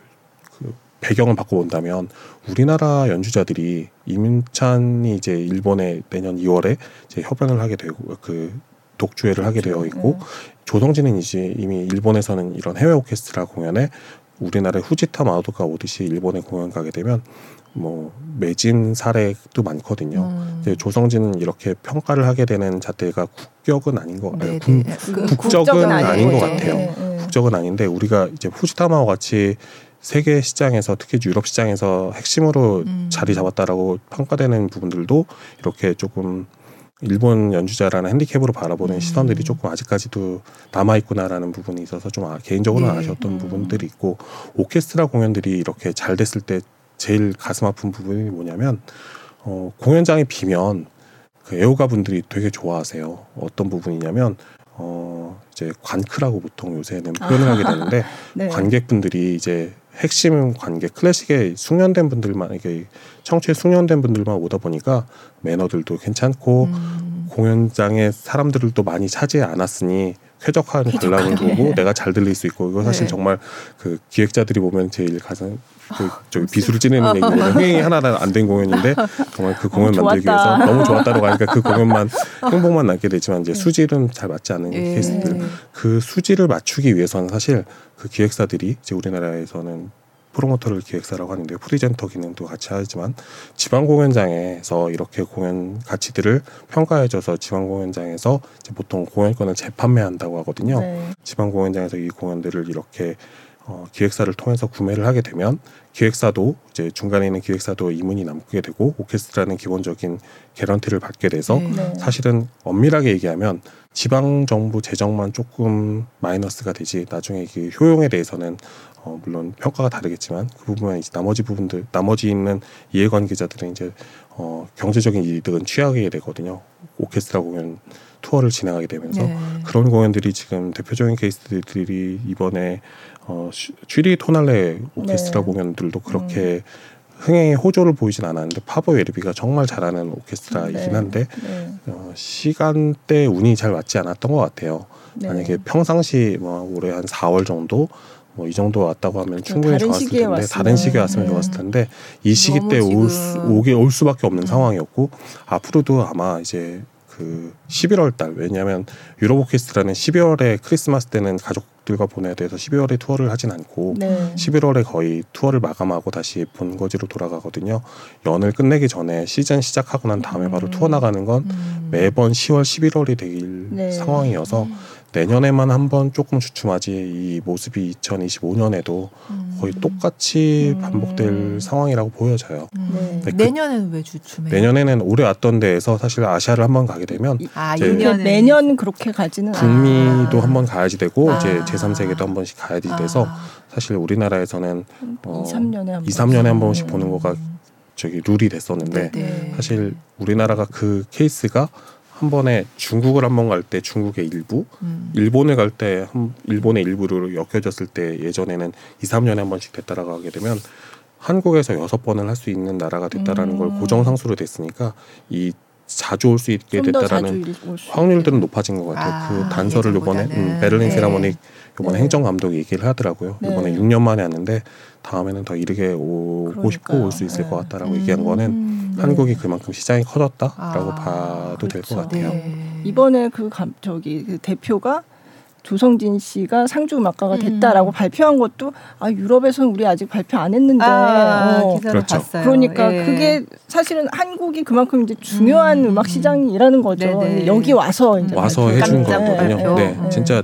그 배경을 바꿔본다면 우리나라 연주자들이 이민찬이 이제 일본에 내년 2월에 이제 협연을 하게 되고 그 독주회를 하게 되어 있고 네. 조성진은 이제 이미 일본에서는 이런 해외 오케스트라 공연에 우리나라의 후지타 마오도가 오듯이 일본에 공연 가게 되면 뭐 매진 사례도 많거든요. 음. 이제 조성진은 이렇게 평가를 하게 되는 잣대가 국격은 아닌 거 네, 아니, 네. 국, 그 국적은 아닌 것 네. 같아요. 네, 네. 국적은 아닌데 우리가 이제 후지타마와 같이 세계 시장에서 특히 유럽 시장에서 핵심으로 음. 자리 잡았다라고 평가되는 부분들도 이렇게 조금 일본 연주자라는 핸디캡으로 바라보는 음. 시선들이 조금 아직까지도 남아 있구나라는 부분이 있어서 좀 아- 개인적으로는 네. 아쉬웠던 음. 부분들이 있고 오케스트라 공연들이 이렇게 잘 됐을 때 제일 가슴 아픈 부분이 뭐냐면 어, 공연장이 비면 그 애호가 분들이 되게 좋아하세요. 어떤 부분이냐면 어 이제 관크라고 보통 요새는 표현을 하게 되는데 네. 관객분들이 이제 핵심 관객 클래식에 숙련된 분들만 이게 청취에 숙련된 분들만 오다 보니까 매너들도 괜찮고 음. 공연장에 사람들을 또 많이 차지 않았으니 쾌적한 관람을 보고 내가 잘 들릴 수 있고 이거 사실 네. 정말 그 기획자들이 보면 제일 가장 그 저기 비수를 찌르는 얘기보다 흥행이 하나도 안 된 공연인데 정말 그 공연 만들기 위해서 너무 좋았다고 하니까 그 공연만 행복만 남게 되지만 이제 네. 수지는 잘 맞지 않는 예. 케이스들 그 수지를 맞추기 위해서는 사실 그 기획사들이 이제 우리나라에서는 프로모터를 기획사라고 하는데 presenter 기능도 같이 하지만 지방 공연장에서 이렇게 공연 가치들을 평가해줘서 지방 공연장에서 보통 공연권을 재판매한다고 하거든요. 네. 지방 공연장에서 이 공연들을 이렇게 어, 기획사를 통해서 구매를 하게 되면 기획사도 이제 중간에 있는 기획사도 이문이 남게 되고 오케스트라는 기본적인 개런티를 받게 돼서 네. 네. 사실은 엄밀하게 얘기하면 지방 정부 재정만 조금 마이너스가 되지 나중에 그 효용에 대해서는 어, 물론 평가가 다르겠지만 그 부분은 이제 나머지 부분들 나머지 있는 이해관계자들은 이제 어, 경제적인 이득은 취하게 되거든요. 오케스트라 공연 투어를 진행하게 되면서 네. 그런 공연들이 지금 대표적인 케이스들이 이번에 어, 쥐리 토날레 오케스트라 네. 공연들도 그렇게 음. 흥행에 호조를 보이진 않았는데 파버 웨르비가 정말 잘하는 오케스트라이긴 네. 한데 네. 어, 시간대 운이 잘 맞지 않았던 것 같아요. 네. 만약에 평상시 뭐 올해 한 4월 정도 뭐 이 정도 왔다고 하면 충분히 좋았을 텐데 왔으면. 다른 시기에 왔으면 네. 좋았을 텐데 이 시기 때 올 수, 오게 올 수밖에 없는 음. 상황이었고 앞으로도 아마 이제 그 11월 달 왜냐하면 유럽 오케스트라는 12월에 크리스마스 때는 가족들과 보내야 돼서 12월에 투어를 하진 않고 네. 11월에 거의 투어를 마감하고 다시 본거지로 돌아가거든요. 연을 끝내기 전에 시즌 시작하고 난 다음에 음. 바로 투어 나가는 건 음. 매번 10월 11월이 될 네. 상황이어서 음. 내년에만 한번 조금 주춤하지 이 모습이 2025년에도 음. 거의 똑같이 음. 반복될 상황이라고 보여져요. 음. 네. 내년에는 왜 주춤해요? 내년에는 올해 왔던 데에서 사실 아시아를 한번 가게 되면 아, 이제 매년 그렇게 가지는 북미도 아. 한번 가야지 되고 아. 이제 제3세계도 한 번씩 가야지 돼서 아. 사실 우리나라에서는 어, 2, 3년에 한, 2, 3년에 한 번씩 보는 거가 저기 룰이 됐었는데 네네. 네. 사실 우리나라가 그 케이스가 한 번에 중국을 한 번 갈 때 중국의 일부, 음. 일본을 갈 때 일본의 일부로 엮여졌을 때 예전에는 2, 3년에 한 번씩 하게 되면 한국에서 여섯 번을 할 수 있는 나라가 됐다라는 음. 걸 고정 상수로 됐으니까 이 자주 올 수 있게 됐다라는 확률들은 높아진 것 같아요. 아, 그 단서를 이번에 음, 베를린 네. 피라모닉 이번에 네. 행정 감독이 얘기를 하더라고요. 네. 이번에 6년 만에 왔는데 다음에는 더 이르게 오고 그러니까요. 싶고 올 수 있을 네. 것 같다라고 음, 얘기한 거는 네. 한국이 그만큼 시장이 커졌다라고 아, 봐도 그렇죠. 될것 같아요. 네. 이번에 그 감, 저기 그 대표가 조성진 씨가 상주 음악가가 됐다라고 음. 발표한 것도 아 유럽에서는 우리 아직 발표 안 했는데 아, 어. 그렇죠. 봤어요. 그러니까 예. 그게 사실은 한국이 그만큼 이제 중요한 음. 악 시장이라는 거죠. 네네. 여기 와서 이제 와서 해준 거거든요. 네, 네. 진짜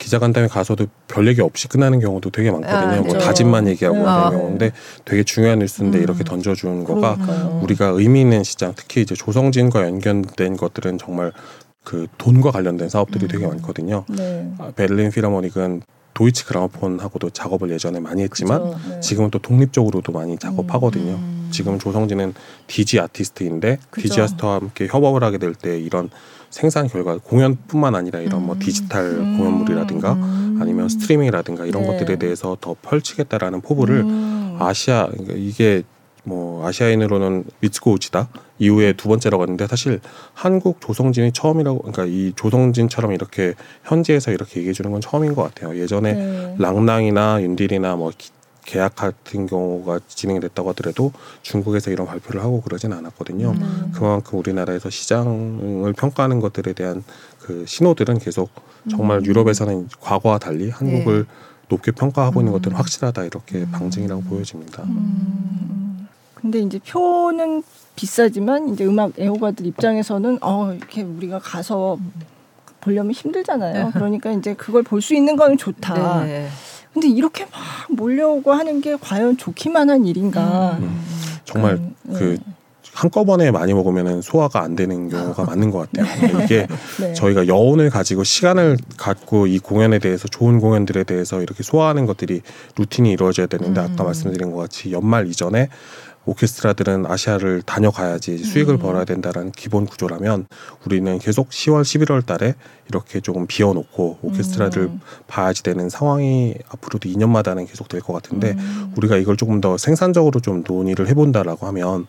기자간담회 가서도 별 얘기 없이 끝나는 경우도 되게 많거든요. 아, 뭐 그렇죠. 다짐만 얘기하고 네. 하는 경우인데 되게 중요한 뉴스인데 음. 이렇게 던져주는 거가 그러니까요. 우리가 의미 있는 시장, 특히 이제 조성진과 연결된 것들은 정말 그 돈과 관련된 사업들이 음. 되게 많거든요. 네. 아, 베를린 필하모닉은 도이치 그라모폰하고도 작업을 예전에 많이 했지만 네. 지금은 또 독립적으로도 많이 작업하거든요. 음. 지금 조성진은 디지 아티스트인데 그쵸. 디지 아스트와 함께 협업을 하게 될 때 이런 생산 결과 공연뿐만 아니라 이런 뭐 음. 디지털 음. 공연물이라든가 아니면 스트리밍이라든가 이런 네. 것들에 대해서 더 펼치겠다라는 포부를 음. 아시아 그러니까 이게 뭐 아시아인으로는 미츠고 우치다 이후에 두 번째라고 하는데 사실 한국 조성진이 처음이라고 그러니까 이 조성진처럼 이렇게 현지에서 이렇게 얘기해 주는 건 처음인 것 같아요. 예전에 네. 랑랑이나 윤딜이나 뭐 계약 같은 경우가 진행이 됐다고 하더라도 중국에서 이런 발표를 하고 그러진 않았거든요. 음. 그만큼 우리나라에서 시장을 평가하는 것들에 대한 그 신호들은 계속 정말 음. 유럽에서는 과거와 달리 한국을 네. 높게 평가하고 있는 음. 것들은 확실하다 이렇게 음. 방증이라고 보여집니다. 음. 근데 이제 표는 비싸지만 이제 음악 애호가들 입장에서는 어 이렇게 우리가 가서 보려면 힘들잖아요. 네. 그러니까 이제 그걸 볼 수 있는 거는 좋다. 네. 근데 이렇게 막 몰려오고 하는 게 과연 좋기만 한 일인가? 음. 음. 정말 음, 그 네. 한꺼번에 많이 먹으면 소화가 안 되는 경우가 많은 것 같아요. 네. 이게 네. 저희가 여운을 가지고 시간을 갖고 이 공연에 대해서 좋은 공연들에 대해서 이렇게 소화하는 것들이 루틴이 이루어져야 되는데 음. 아까 말씀드린 것 같이 연말 이전에 오케스트라들은 아시아를 다녀가야지 수익을 음. 벌어야 된다라는 기본 구조라면 우리는 계속 10월, 11월 달에 이렇게 조금 비워놓고 오케스트라를 음. 봐야지 되는 상황이 앞으로도 2년마다는 계속 될 것 같은데 음. 우리가 이걸 조금 더 생산적으로 좀 논의를 해본다라고 하면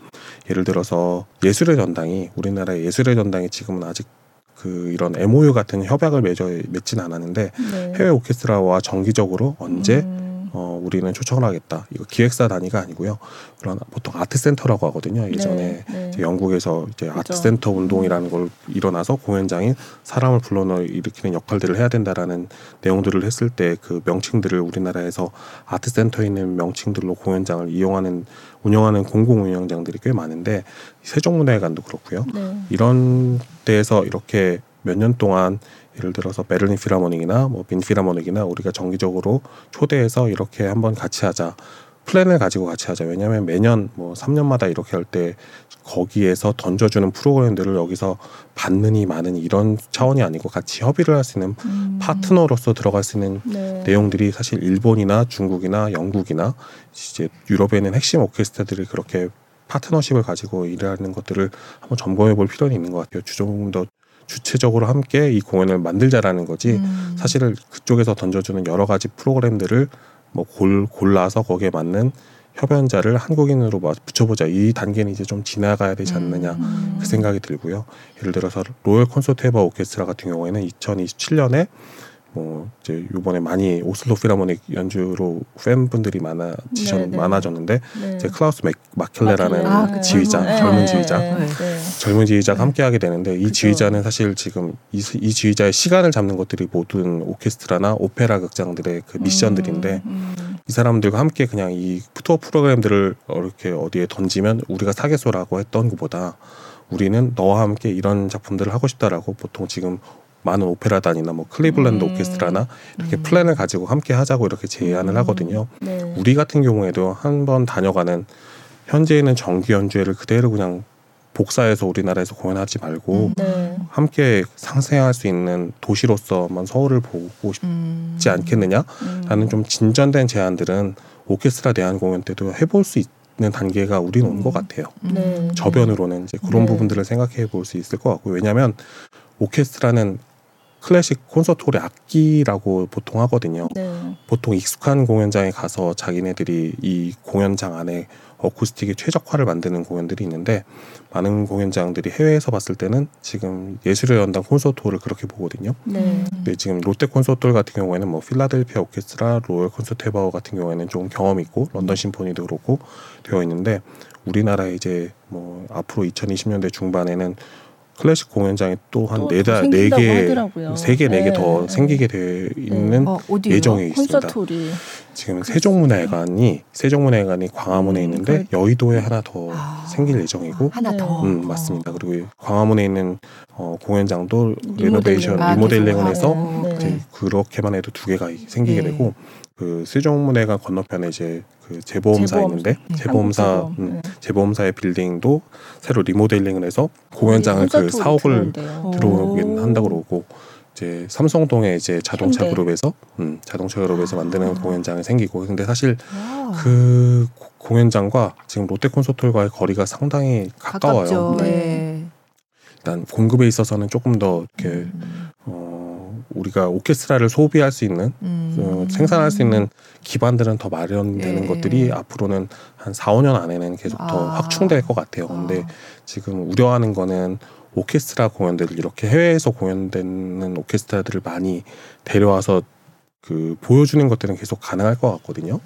예를 들어서 예술의 전당이 우리나라의 예술의 전당이 지금은 아직 그 이런 MOU 같은 협약을 맺어 맺진 않았는데 네. 해외 오케스트라와 정기적으로 언제 음. 어, 우리는 초청을 하겠다. 이거 기획사 단위가 아니고요. 그런 보통 아트센터라고 하거든요. 예전에 네, 네. 영국에서 이제 그렇죠. 아트센터 운동이라는 걸 일어나서 공연장인 사람을 불러넣어 일으키는 역할들을 해야 된다라는 내용들을 했을 때 그 명칭들을 우리나라에서 아트센터에 있는 명칭들로 공연장을 이용하는 운영하는 공공 운영장들이 꽤 많은데 세종문화회관도 그렇고요. 네. 이런 데에서 이렇게 몇 년 동안 예를 들어서 베를린 필하모닉이나 뭐 빈 필하모닉이나 우리가 정기적으로 초대해서 이렇게 한번 같이 하자. 플랜을 가지고 같이 하자. 왜냐하면 매년 뭐 3년마다 이렇게 할 때 거기에서 던져주는 프로그램들을 여기서 받느니 많으니 이런 차원이 아니고 같이 협의를 할 수 있는 음. 파트너로서 들어갈 수 있는 네. 내용들이 사실 일본이나 중국이나 영국이나 이제 유럽에 있는 핵심 오케스트라들이 그렇게 파트너십을 가지고 일하는 것들을 한번 점검해 볼 필요는 있는 것 같아요. 조금 더 주체적으로 함께 이 공연을 만들자라는 거지 음. 사실은 그쪽에서 던져주는 여러 가지 프로그램들을 뭐 골, 골라서 거기에 맞는 협연자를 한국인으로 붙여보자 이 단계는 이제 좀 지나가야 되지 않느냐 음. 그 생각이 들고요 예를 들어서 로열 콘서트 헤버 오케스트라 같은 경우에는 2027년에 뭐 이제 요번에 많이 오슬로 필하모닉 연주로 팬분들이 많아지셨 네, 네. 많아졌는데 네. 이제 클라우스 마켈레라는 아, 지휘자 네. 젊은 지휘자 네, 네. 젊은 지휘자가 함께 하게 되는데 이 그쵸. 지휘자는 사실 지금 이, 이, 지휘자의 시간을 잡는 것들이 모든 오케스트라나 오페라 극장들의 그 미션들인데 음, 음. 이 사람들과 함께 그냥 이 투어 프로그램들을 이렇게 어디에 던지면 우리가 사겠소라고 했던 것보다 우리는 너와 함께 이런 작품들을 하고 싶다라고 보통 지금 많은 오페라단이나 뭐 클리블랜드 음. 오케스트라나 이렇게 음. 플랜을 가지고 함께 하자고 이렇게 제안을 음. 하거든요. 네. 우리 같은 경우에도 한 번 다녀가는 현재는 정기 연주회를 그대로 그냥 복사해서 우리나라에서 공연하지 말고 음. 네. 함께 상생할 수 있는 도시로서만 서울을 보고 싶지 음. 않겠느냐라는 음. 좀 진전된 제안들은 오케스트라 내한 공연 때도 해볼 수 있 는 단계가 우리는 온 것 같아요. 네. 저변으로는 이제 그런 네. 부분들을 생각해 볼 수 있을 것 같고 왜냐하면 오케스트라는 클래식 콘서트홀의 악기라고 보통 하거든요. 네. 보통 익숙한 공연장에 가서 자기네들이 이 공연장 안에 어쿠스틱의 최적화를 만드는 공연들이 있는데 많은 공연장들이 해외에서 봤을 때는 지금 예술의 연당 콘서트홀을 그렇게 보거든요. 네. 근데 지금 롯데 콘서트홀 같은 경우에는 뭐 필라델피아 오케스트라, 로열 콘서트 헤바우 같은 경우에는 좀 경험이 있고 런던 심포니도 그렇고 되어 있는데 우리나라에 이제 뭐 앞으로 2020년대 중반에는 클래식 공연장이 또 한 네다 네개 세개네 개더 네. 생기게 돼 있는 네. 어, 예정이 있습니다. 콘서트홀이. 지금 세종문화회관이 세종문화회관이 광화문에 음, 있는데 그... 여의도에 하나 더 아... 생길 예정이고 하나 더. 음, 맞습니다. 그리고 광화문에 있는 어, 공연장도 리노베이션 리모델링을 해서 네. 이제 그렇게만 해도 두 개가 생기게 네. 되고 그 세종문화회관 건너편에 이제 그 재보험사 재보험, 있는데 네, 재보험사 음, 네. 재보험사의 빌딩도 새로 리모델링을 해서 공연장을 그 사옥을 들어오긴 한다고 그러고 이제 삼성동에 이제 자동차 현대. 그룹에서 음, 자동차 그룹에서 만드는 아. 공연장이 생기고 근데 사실 아. 그 공연장과 지금 롯데 콘서트홀과의 거리가 상당히 가까워요. 네. 일단 공급에 있어서는 조금 더 이렇게 음. 어, 우리가 오케스트라를 소비할 수 있는 음. 어, 생산할 수 있는 기반들은 더 마련되는 예. 것들이 앞으로는 한 4, 5년 안에는 계속 아. 더 확충될 것 같아요. 근데 아. 지금 우려하는 거는 오케스트라 공연들을 이렇게 해외에서 공연되는 오케스트라들을 많이 데려와서 그 보여주는 것들은 계속 가능할 것 같거든요.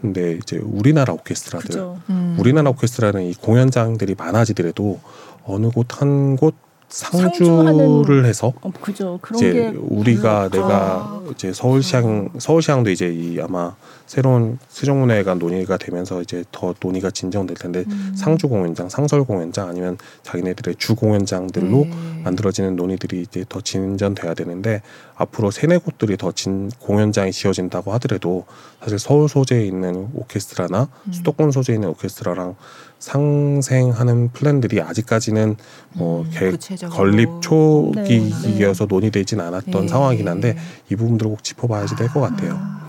근데 이제 우리나라 오케스트라들, 음. 우리나라 오케스트라는 이 공연장들이 많아지더라도 어느 곳 한 곳 상주를 해서 어, 그죠. 이제 우리가 내가 아. 이제 서울시향 서울시향도 이제 이 아마 새로운 세종문화회관 논의가 되면서 이제 더 논의가 진정될 텐데 음. 상주 공연장, 상설 공연장 아니면 자기네들의 주 공연장들로 네. 만들어지는 논의들이 이제 더 진전돼야 되는데 앞으로 세네 곳들이 더 진 공연장이 지어진다고 하더라도 사실 서울 소재에 있는 오케스트라나 음. 수도권 소재에 있는 오케스트라랑 상생하는 플랜들이 아직까지는 뭐 음, 개, 건립 초기이어서 네, 네. 논의되진 않았던 네. 상황이긴 한데 이 부분들을 꼭 짚어봐야지 될것 같아요.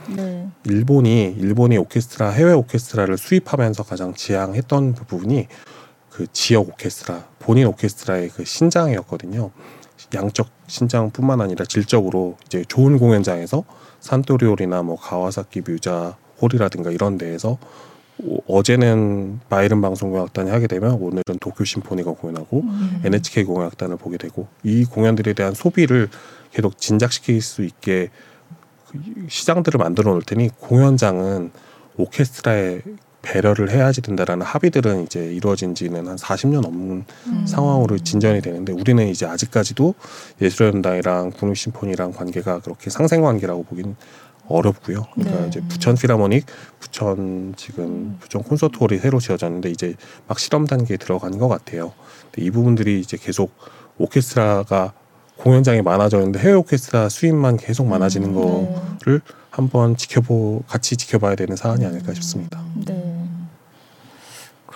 일본이 일본이 오케스트라 해외 오케스트라를 수입하면서 가장 지향했던 부분이 그 지역 오케스트라 본인 오케스트라의 그 신장이었거든요. 양적 신장뿐만 아니라 질적으로 이제 좋은 공연장에서 산토리홀이나 뭐 가와사키 뮤자 홀이라든가 이런 데에서 어제는 바이른 방송공연악단이 하게 되면 오늘은 도쿄 심포니가 공연하고 음. NHK 공연악단을 보게 되고 이 공연들에 대한 소비를 계속 진작시킬 수 있게 그 시장들을 만들어 놓을 테니 공연장은 오케스트라에 배려를 해야지 된다라는 합의들은 이제 이루어진 지는 한 40년 넘는 음. 상황으로 진전이 되는데 우리는 이제 아직까지도 예술연당이랑 국립심포니랑 관계가 그렇게 상생 관계라고 보긴 어렵고요. 그러니까 네. 이제 부천 필하모닉, 부천 지금 음. 부천 콘서트홀이 새로 지어졌는데 이제 막 실험 단계에 들어가는 것 같아요. 이 부분들이 이제 계속 오케스트라가 공연장이 많아졌는데 해외 오케스트라 수입만 계속 많아지는 음, 거를 네. 한번 지켜보 같이 지켜봐야 되는 사안이 아닐까 싶습니다. 네.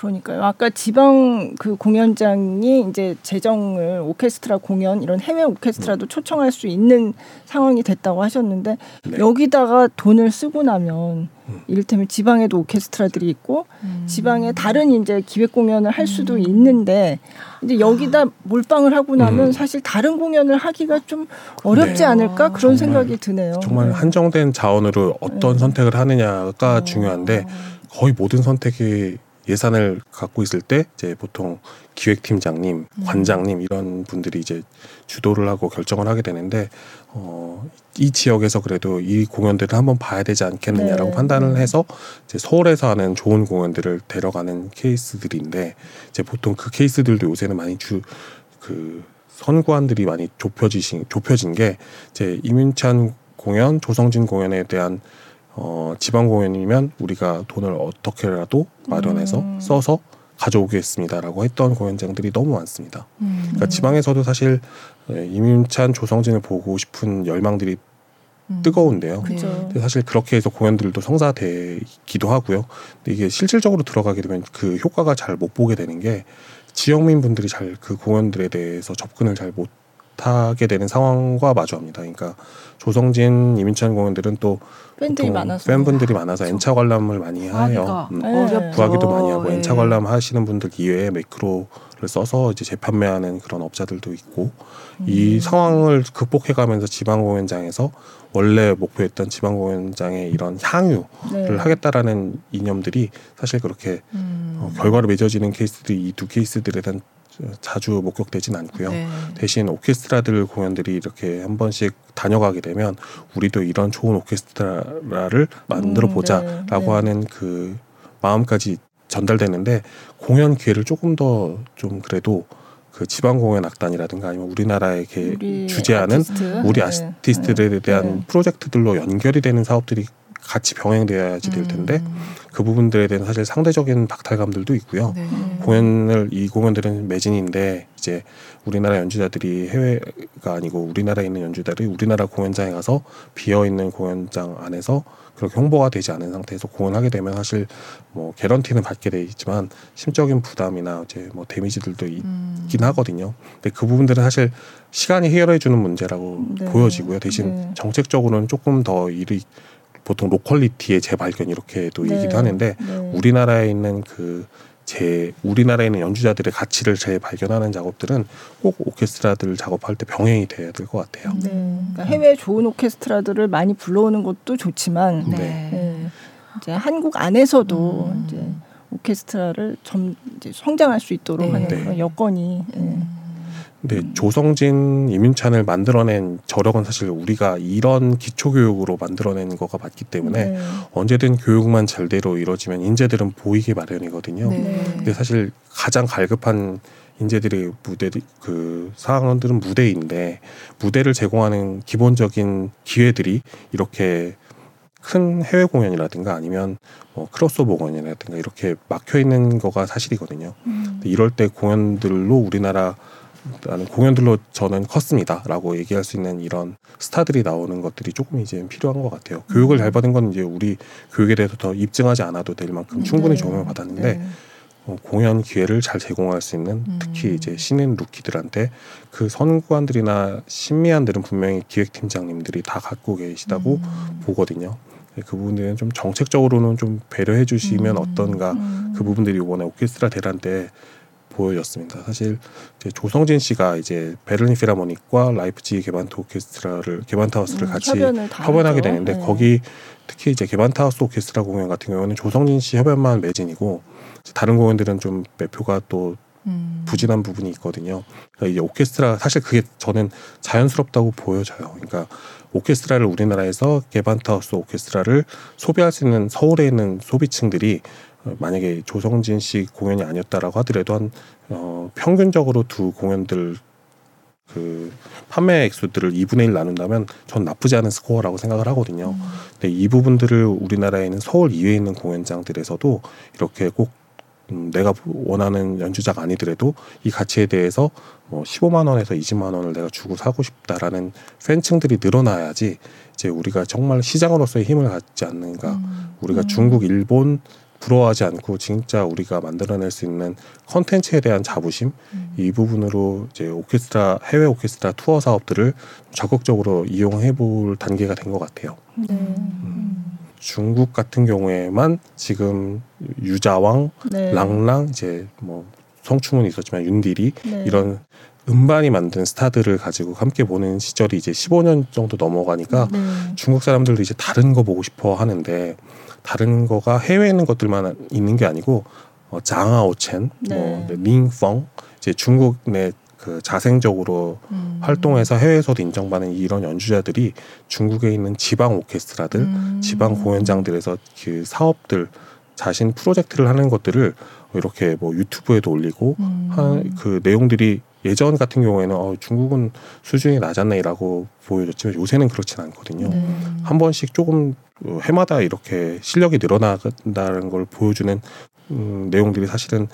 그러니까요. 아까 지방 그 공연장이 이제 재정을 오케스트라 공연 이런 해외 오케스트라도 음. 초청할 수 있는 상황이 됐다고 하셨는데 네. 여기다가 돈을 쓰고 나면 음. 이를테면 지방에도 오케스트라들이 있고 음. 지방에 다른 이제 기획 공연을 할 수도 음. 있는데 이제 여기다 몰빵을 하고 나면 음. 사실 다른 공연을 하기가 좀 어렵지 네. 않을까 그런 생각이 드네요. 정말 네. 한정된 자원으로 어떤 네. 선택을 하느냐가 어. 중요한데 거의 모든 선택이 예산을 갖고 있을 때 이제 보통 기획팀장님, 음. 관장님 이런 분들이 이제 주도를 하고 결정을 하게 되는데 어, 이 지역에서 그래도 이 공연들을 한번 봐야 되지 않겠느냐라고 네. 판단을 해서 이제 서울에서 하는 좋은 공연들을 데려가는 케이스들인데 이제 보통 그 케이스들도 요새는 많이 주그 선구안들이 많이 좁혀지신 좁혀진 게 이제 이민찬 공연, 조성진 공연에 대한 어, 지방 공연이면 우리가 돈을 어떻게라도 마련해서 음. 써서 가져오겠습니다라고 했던 공연장들이 너무 많습니다. 음. 그러니까 지방에서도 사실 예, 이민찬, 조성진을 보고 싶은 열망들이 음. 뜨거운데요. 그쵸. 사실 그렇게 해서 공연들도 성사되기도 하고요. 근데 이게 실질적으로 들어가게 되면 그 효과가 잘 못 보게 되는 게 지역민 분들이 잘 그 공연들에 대해서 접근을 잘 못 하게 되는 상황과 마주합니다. 그러니까 조성진, 이민찬 공연들은 또 팬들이 많아서 팬분들이 많아서 엔차 관람을 많이 해요. 음. 네. 구하기도 많이 하고 네. 엔차 관람 하시는 분들 이외에 매크로를 써서 이제 재판매하는 그런 업자들도 있고 음. 이 상황을 극복해가면서 지방 공연장에서 원래 목표했던 지방 공연장의 이런 향유를 네. 하겠다라는 이념들이 사실 그렇게 음. 어, 결과로 맺어지는 케이스들이 이 두 케이스들에 대한 자주 목격되진 않고요. 네. 대신 오케스트라들 공연들이 이렇게 한 번씩 다녀가게 되면 우리도 이런 좋은 오케스트라를 만들어 음, 보자라고 네, 네. 하는 그 마음까지 전달되는데 공연 기회를 조금 더 좀 그래도 그 지방 공연 악단이라든가 아니면 우리나라에 우리 주재하는 아티스트? 우리 네. 아티스트들에 네. 대한 네. 프로젝트들로 연결이 되는 사업들이 같이 병행돼야지 될 텐데 음. 그 부분들에 대한 사실 상대적인 박탈감들도 있고요. 네. 공연을 이 공연들은 매진인데 이제 우리나라 연주자들이 해외가 아니고 우리나라에 있는 연주자들이 우리나라 공연장에 가서 비어 있는 공연장 안에서 그렇게 홍보가 되지 않은 상태에서 공연하게 되면 사실 뭐 개런티는 받게 돼 있지만 심적인 부담이나 이제 뭐 데미지들도 음. 있긴 하거든요. 근데 그 부분들은 사실 시간이 해결해 주는 문제라고 네. 보여지고요. 대신 네. 정책적으로는 조금 더 일이 보통 로컬리티의 재발견 이렇게도 네. 얘기도 하는데 네. 우리나라에 있는 그 제 우리나라에 있는 연주자들의 가치를 재발견하는 작업들은 꼭 오케스트라들 작업할 때 병행이 돼야 될 것 같아요. 네. 그러니까 해외 좋은 오케스트라들을 많이 불러오는 것도 좋지만 네. 네. 이제 한국 안에서도 음. 이제 오케스트라를 점 이제 성장할 수 있도록 네. 하는 그런 여건이 음. 근데 음. 조성진, 이민찬을 만들어낸 저력은 사실 우리가 이런 기초 교육으로 만들어낸 거가 맞기 때문에 네. 언제든 교육만 잘대로 이루어지면 인재들은 보이기 마련이거든요. 네. 근데 사실 가장 갈급한 인재들의 무대 그 상황들은 무대인데 무대를 제공하는 기본적인 기회들이 이렇게 큰 해외 공연이라든가 아니면 뭐 크로스오버 공연이라든가 이렇게 막혀 있는 거가 사실이거든요. 음. 이럴 때 공연들로 우리나라 라는 공연들로 저는 컸습니다라고 얘기할 수 있는 이런 스타들이 나오는 것들이 조금 이제 필요한 것 같아요. 교육을 잘 받은 건 이제 우리 교육에 대해서 더 입증하지 않아도 될 만큼 충분히 네. 조명을 받았는데 네. 어, 공연 기회를 잘 제공할 수 있는 음. 특히 이제 신인 rookie들한테 그 선구안들이나 심미안들은 분명히 기획팀장님들이 다 갖고 계시다고 음. 보거든요. 그 부분들은 좀 정책적으로는 좀 배려해 주시면 음. 어떤가 음. 그 부분들이 이번에 오케스트라 대란 때 보여졌습니다. 사실 이제 조성진 씨가 이제 베를린 필하모닉과 라이프치히 게반트 오케스트라를 게반트하우스를 음, 같이 협연하게 되는데 네. 거기 특히 이제 개반타우스 오케스트라 공연 같은 경우는 조성진 씨 협연만 매진이고 다른 공연들은 좀 매표가 또 음. 부진한 부분이 있거든요. 그러니까 이제 오케스트라 사실 그게 저는 자연스럽다고 보여져요. 그러니까 오케스트라를 우리나라에서 개반타우스 오케스트라를 소비할 수 있는 서울에 있는 소비층들이 만약에 조성진 씨 공연이 아니었다라고 하더라도 한 어, 평균적으로 두 공연들 그 판매 액수들을 2분의 1 나눈다면 전 나쁘지 않은 스코어라고 생각을 하거든요. 음. 근데 이 부분들을 우리나라에 있는 서울 이외에 있는 공연장들에서도 이렇게 꼭 음, 내가 원하는 연주자가 아니더라도 이 가치에 대해서 뭐 15만 원에서 20만 원을 내가 주고 사고 싶다라는 팬층들이 늘어나야지 이제 우리가 정말 시장으로서의 힘을 갖지 않는가. 음. 우리가 음. 중국, 일본 부러워하지 않고 진짜 우리가 만들어낼 수 있는 컨텐츠에 대한 자부심 음. 이 부분으로 이제 오케스트라 해외 오케스트라 투어 사업들을 적극적으로 이용해 볼 단계가 된 것 같아요. 네. 음. 중국 같은 경우에만 지금 유자왕, 네. 랑랑 이제 뭐 성충은 있었지만 윤디리 네. 이런 음반이 만든 스타들을 가지고 함께 보는 시절이 이제 15년 정도 넘어가니까 네. 중국 사람들도 이제 다른 거 보고 싶어 하는데 다른 거가 해외에 있는 것들만 있는 게 아니고 어, 장하오첸, 뭐 네. 뭐 링펑 이제 중국 내 그 자생적으로 음. 활동해서 해외에서도 인정받는 이런 연주자들이 중국에 있는 지방 오케스트라들, 음. 지방 공연장들에서 그 사업들 자신 프로젝트를 하는 것들을 이렇게 뭐 유튜브에도 올리고 음. 한그 내용들이 예전 같은 경우에는 어, 중국은 수준이 낮았네라고 보여졌지만 요새는 그렇지는 않거든요. 네. 한 번씩 조금 어, 해마다 이렇게 실력이 늘어나간다는 걸 보여주는 음, 내용들이 사실은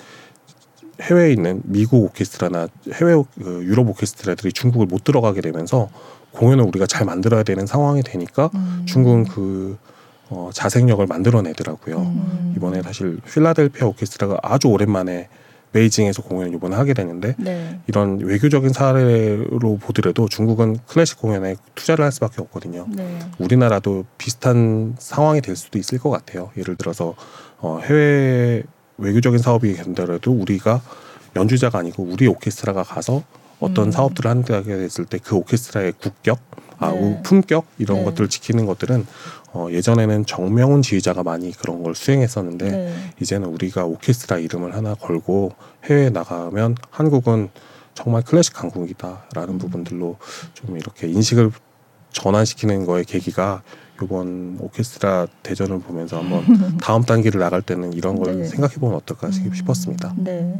해외에 있는 미국 오케스트라나 해외 그 유럽 오케스트라들이 중국을 못 들어가게 되면서 공연을 우리가 잘 만들어야 되는 상황이 되니까 음. 중국은 그 어, 자생력을 만들어내더라고요. 음. 이번에 사실 필라델피아 오케스트라가 아주 오랜만에 베이징에서 공연을 이번에 하게 되는데 네. 이런 외교적인 사례로 보더라도 중국은 클래식 공연에 투자를 할 수밖에 없거든요. 네. 우리나라도 비슷한 상황이 될 수도 있을 것 같아요. 예를 들어서 어, 해외 외교적인 사업이 된다라도 우리가 연주자가 아니고 우리 오케스트라가 가서 어떤 음. 사업들을 한다게 됐을 때 그 오케스트라의 국격, 아, 네. 품격 이런 네. 것들을 지키는 것들은 어, 예전에는 정명훈 지휘자가 많이 그런 걸 수행했었는데 네. 이제는 우리가 오케스트라 이름을 하나 걸고 해외에 나가면 한국은 정말 클래식 강국이다라는 음. 부분들로 좀 이렇게 인식을 전환시키는 거의 계기가 이번 오케스트라 대전을 보면서 한번 다음 단계를 나갈 때는 이런 걸 네. 생각해 보면 어떨까 음. 싶었습니다. 네.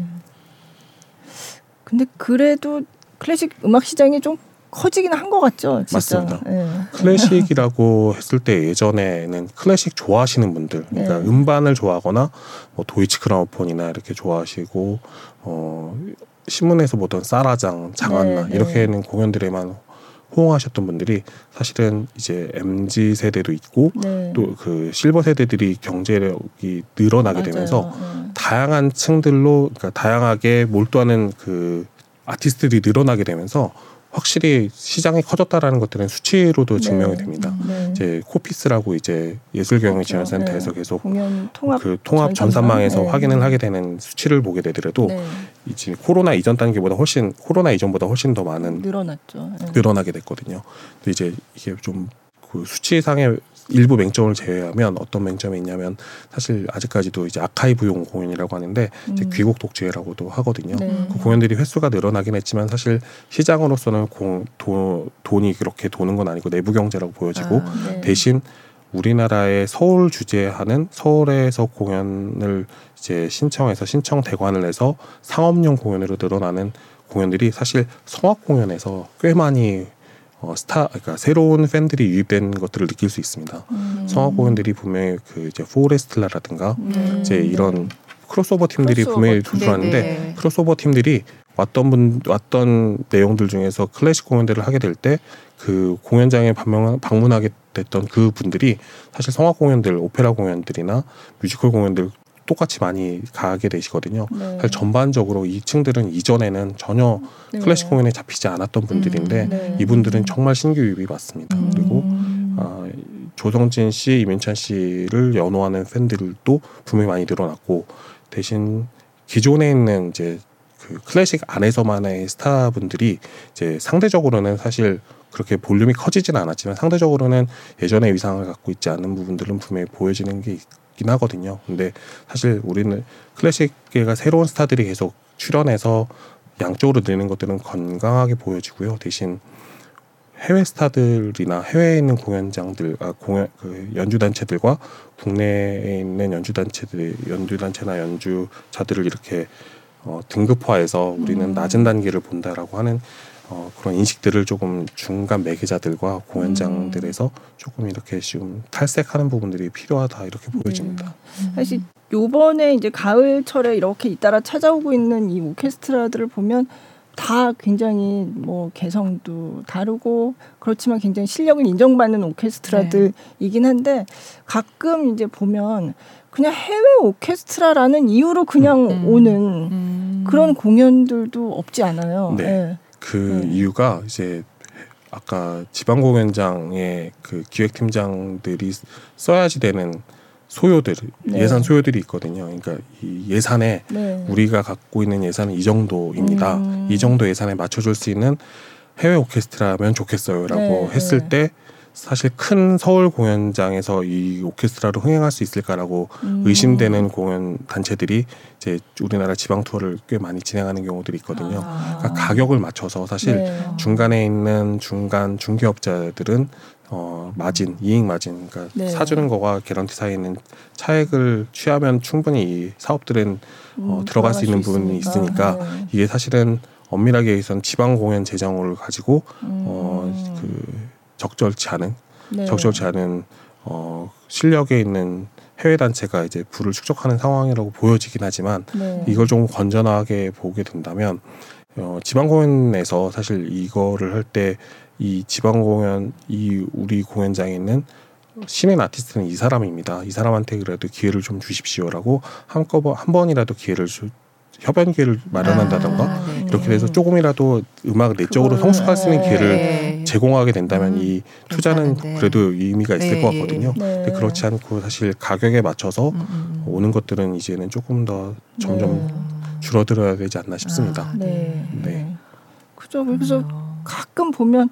근데 그래도 클래식 음악 시장이 좀 커지긴 한 것 같죠. 진짜. 맞습니다. 네. 클래식이라고 했을 때 예전에는 클래식 좋아하시는 분들, 그러니까 네. 음반을 좋아하거나 뭐 도이치 크라우폰이나 이렇게 좋아하시고 어 신문에서 보던 사라장, 장안나 네, 네. 이렇게는 공연들에만 호응하셨던 분들이 사실은 이제 mz 세대도 있고 네. 또그 실버 세대들이 경제력이 늘어나게 맞아요. 되면서 네. 다양한 층들로 그러니까 다양하게 몰두하는 그 아티스트들이 늘어나게 되면서 확실히 시장이 커졌다라는 것들은 수치로도 네. 증명이 됩니다. 네. 이제 코피스라고 이제 예술경영지원센터에서 네. 계속 통합 그 통합 전산망에서 네. 확인을 하게 되는 수치를 보게 되더라도 네. 이제 코로나 이전 단계보다 훨씬 코로나 이전보다 훨씬 더 많은 늘어났죠. 네. 늘어나게 됐거든요. 이제 이게 좀그 수치상의 일부 맹점을 제외하면 어떤 맹점이 있냐면 사실 아직까지도 이제 아카이브용 공연이라고 하는데 이제 음. 귀곡 독주회라고도 하거든요. 네. 그 공연들이 횟수가 늘어나긴 했지만 사실 시장으로서는 공, 도, 돈이 그렇게 도는 건 아니고 내부 경제라고 보여지고 아, 네. 대신 우리나라의 서울 주재하는 서울에서 공연을 이제 신청해서 신청 대관을 해서 상업용 공연으로 늘어나는 공연들이 사실 성악 공연에서 꽤 많이 어, 스타 그러니까 새로운 팬들이 유입된 것들을 느낄 수 있습니다. 음. 성악 공연들이 분명히 그 이제 포레스텔라라든가 음. 이제 이런 크로스오버 팀들이 크로스오버 분명히 들어왔는데 네, 네. 크로스오버 팀들이 왔던 분 왔던 내용들 중에서 클래식 공연들을 하게 될 때 그 공연장에 방문, 방문하게 됐던 그 분들이 사실 성악 공연들, 오페라 공연들이나 뮤지컬 공연들 똑같이 많이 가게 되시거든요. 네. 사실 전반적으로 이 층들은 이전에는 전혀 네. 클래식 공연에 잡히지 않았던 분들인데 음, 네. 이분들은 정말 신규 유입이 맞습니다. 음. 그리고 아, 조성진 씨, 이민찬 씨를 연호하는 팬들도 분명히 많이 늘어났고 대신 기존에 있는 이제 그 클래식 안에서만의 스타분들이 이제 상대적으로는 사실 그렇게 볼륨이 커지지는 않았지만 상대적으로는 예전의 위상을 갖고 있지 않은 부분들은 분명히 보여지는 게 있긴 하거든요. 근데 사실 우리는 클래식계가 새로운 스타들이 계속 출연해서 양쪽으로 늘는 것들은 건강하게 보여지고요. 대신 해외 스타들이나 해외에 있는 공연장들, 아, 공연 그 연주 단체들과 국내에 있는 연주 단체들, 연주 단체나 연주자들을 이렇게 어, 등급화해서 우리는 음. 낮은 단계를 본다라고 하는 어, 그런 인식들을 조금 중간 매개자들과 공연장들에서 음. 조금 이렇게 지금 탈색하는 부분들이 필요하다 이렇게 보여집니다. 네. 사실 요번에 이제 가을철에 이렇게 잇따라 찾아오고 있는 이 오케스트라들을 보면 다 굉장히 뭐 개성도 다르고 그렇지만 굉장히 실력을 인정받는 오케스트라들이긴 한데 가끔 이제 보면 그냥 해외 오케스트라라는 이유로 그냥 음, 음. 오는 음. 그런 공연들도 없지 않아요. 네. 네. 그 네. 이유가 이제 아까 지방 공연장의 그 기획팀장들이 써야지 되는 소요들 네. 예산 소요들이 있거든요. 그러니까 이 예산에 네. 우리가 갖고 있는 예산은 이 정도입니다. 음. 이 정도 예산에 맞춰줄 수 있는 해외 오케스트라면 좋겠어요라고 네. 했을 네. 때 사실 큰 서울 공연장에서 이 오케스트라로 흥행할 수 있을까라고 음. 의심되는 공연 단체들이 이제 우리나라 지방 투어를 꽤 많이 진행하는 경우들이 있거든요. 아. 그러니까 가격을 맞춰서 사실 네. 중간에 있는 중간 중개업자들은 어 마진 이익 마진 그러니까 네. 사주는 거와 개런티 사이에 있는 차액을 취하면 충분히 이 사업들은 어, 음, 어, 들어갈 수 있는 부분이 있으니까 네. 이게 사실은 엄밀하게 얘기해서는 지방 공연 재정을 가지고 음. 어그 적절치 않은 네. 적절치 않은 어, 실력에 있는 해외 단체가 이제 부를 축적하는 상황이라고 보여지긴 하지만 네. 이걸 좀 건전하게 보게 된다면 어, 지방 공연에서 사실 이거를 할 때 이 지방 공연 이 우리 공연장에 있는 신인 아티스트는 이 사람입니다. 이 사람한테 그래도 기회를 좀 주십시오라고 한꺼번 한 번이라도 기회를 주, 협연 기회를 마련한다던가 아, 네. 이렇게 돼서 조금이라도 음악을 내적으로 성숙할 수 있는 기회를 네. 제공하게 된다면 음, 이 투자는 괜찮은데. 그래도 의미가 있을 네. 것 같거든요. 네. 근데 그렇지 않고 사실 가격에 맞춰서 음, 음, 음. 오는 것들은 이제는 조금 더 점점 네. 줄어들어야 되지 않나 싶습니다. 아, 네. 네. 그죠. 그래서 가끔 보면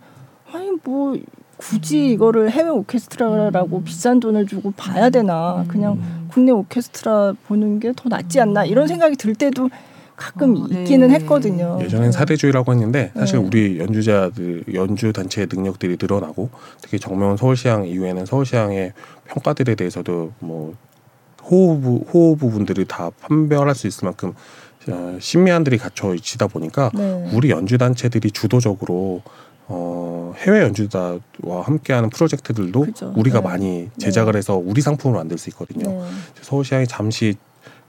아니 뭐 굳이 이거를 해외 오케스트라라고 음. 비싼 돈을 주고 봐야 되나 그냥 국내 오케스트라 보는 게 더 낫지 않나 이런 생각이 들 때도 가끔 어, 있기는 네. 했거든요. 예전엔 사대주의라고 했는데 사실 네. 우리 연주자들 연주 단체의 능력들이 늘어나고 특히 정명훈 서울시장 이후에는 서울시장의 평가들에 대해서도 뭐 호흡 호흡 부분들이 다 판별할 수 있을 만큼 어, 신미안들이 갖춰 있다 보니까 네. 우리 연주 단체들이 주도적으로 어, 해외 연주자와 함께하는 프로젝트들도 그렇죠. 우리가 네. 많이 제작을 네. 해서 우리 상품을 만들 수 있거든요. 네. 서울시장이 잠시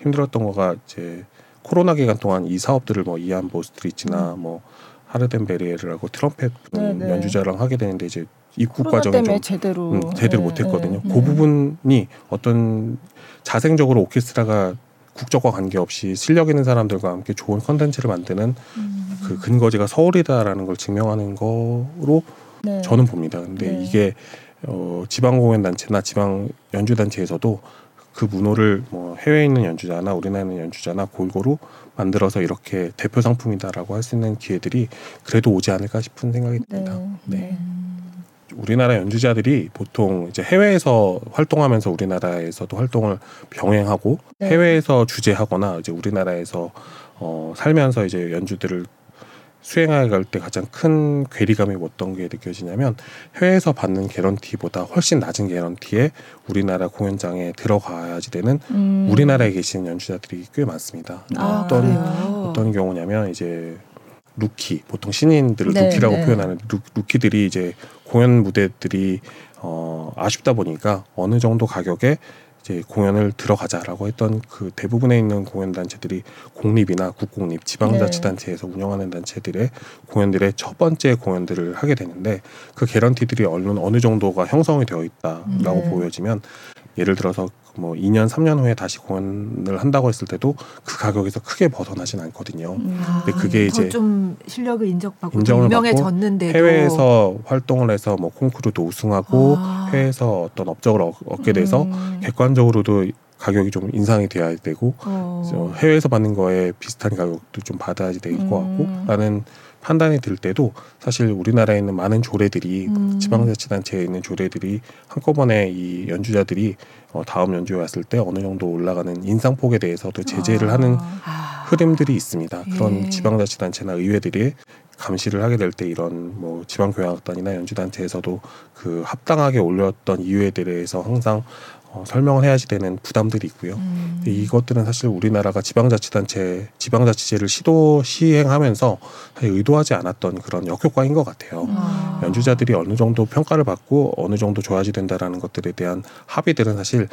힘들었던 거가 이제 코로나 기간 동안 이 사업들을 뭐 이안 보스트리치나 음. 뭐 하르덴 베리에르라고 트럼펫 네, 네. 연주자랑 하게 되는데 이제 입국 과정이 좀 제대로 음, 제대로 네, 못했거든요. 네, 그 부분이 어떤 자생적으로 오케스트라가 국적과 관계없이 실력 있는 사람들과 함께 좋은 컨텐츠를 만드는 음. 그 근거지가 서울이다라는 걸 증명하는 거로 네. 저는 봅니다. 근데 네. 이게 어, 지방 공연 단체나 지방 연주 단체에서도 그 문호를 뭐 해외에 있는 연주자나 우리나라에 있는 연주자나 골고루 만들어서 이렇게 대표 상품이다라고 할 수 있는 기회들이 그래도 오지 않을까 싶은 생각이 듭니다. 네. 네. 우리나라 연주자들이 보통 이제 해외에서 활동하면서 우리나라에서도 활동을 병행하고 네. 해외에서 주재하거나 이제 우리나라에서 어 살면서 이제 연주들을 수행해 갈때 가장 큰 괴리감이 어떤 게 느껴지냐면 해외에서 받는 개런티보다 훨씬 낮은 개런티에 우리나라 공연장에 들어가야지 되는 음. 우리나라에 계신 연주자들이 꽤 많습니다. 아, 어떤 그래요? 어떤 경우냐면 이제 루키 보통 신인들을 네, 루키라고 네. 표현하는 루, 루키들이 이제 공연 무대들이 어 아쉽다 보니까 어느 정도 가격에 이제 공연을 들어가자라고 했던 그 대부분에 있는 공연 단체들이 공립이나 국공립 지방자치단체에서 네. 운영하는 단체들의 공연들의 첫 번째 공연들을 하게 되는데 그 개런티들이 어느 어느 정도가 형성이 되어 있다라고 네. 보여지면 예를 들어서 뭐 2년 3년 후에 다시 공연을 한다고 했을 때도 그 가격에서 크게 벗어나진 않거든요. 음. 근데 그게 이제 좀 실력을 인정받고 유명해졌는데 해외에서 활동을 해서 뭐 콩쿠르도 우승하고 아. 해외에서 어떤 업적을 얻게 돼서 음. 객관적으로도 가격이 좀 인상이 돼야 되고 어. 해외에서 받는 거에 비슷한 가격도 좀 받아야 될것 같고 음. 라는 판단이 들 때도 사실 우리나라에 있는 많은 조례들이 음. 지방자치단체에 있는 조례들이 한꺼번에 이 연주자들이 어, 다음 연주에 왔을 때 어느 정도 올라가는 인상폭에 대해서도 제재를 아. 하는 흐름들이 있습니다. 그런 예. 지방자치단체나 의회들이 감시를 하게 될 때 이런 뭐 지방교향악단이나 연주단체에서도 그 합당하게 올렸던 이유에 대해서 항상 어, 설명을 해야지 되는 부담들이 있고요. 음. 이것들은 사실 우리나라가 지방자치단체, 지방자치제를 시도 시행하면서 의도하지 않았던 그런 역효과인 것 같아요. 아. 연주자들이 어느 정도 평가를 받고 어느 정도 줘야지 된다라는 것들에 대한 합의들은 사실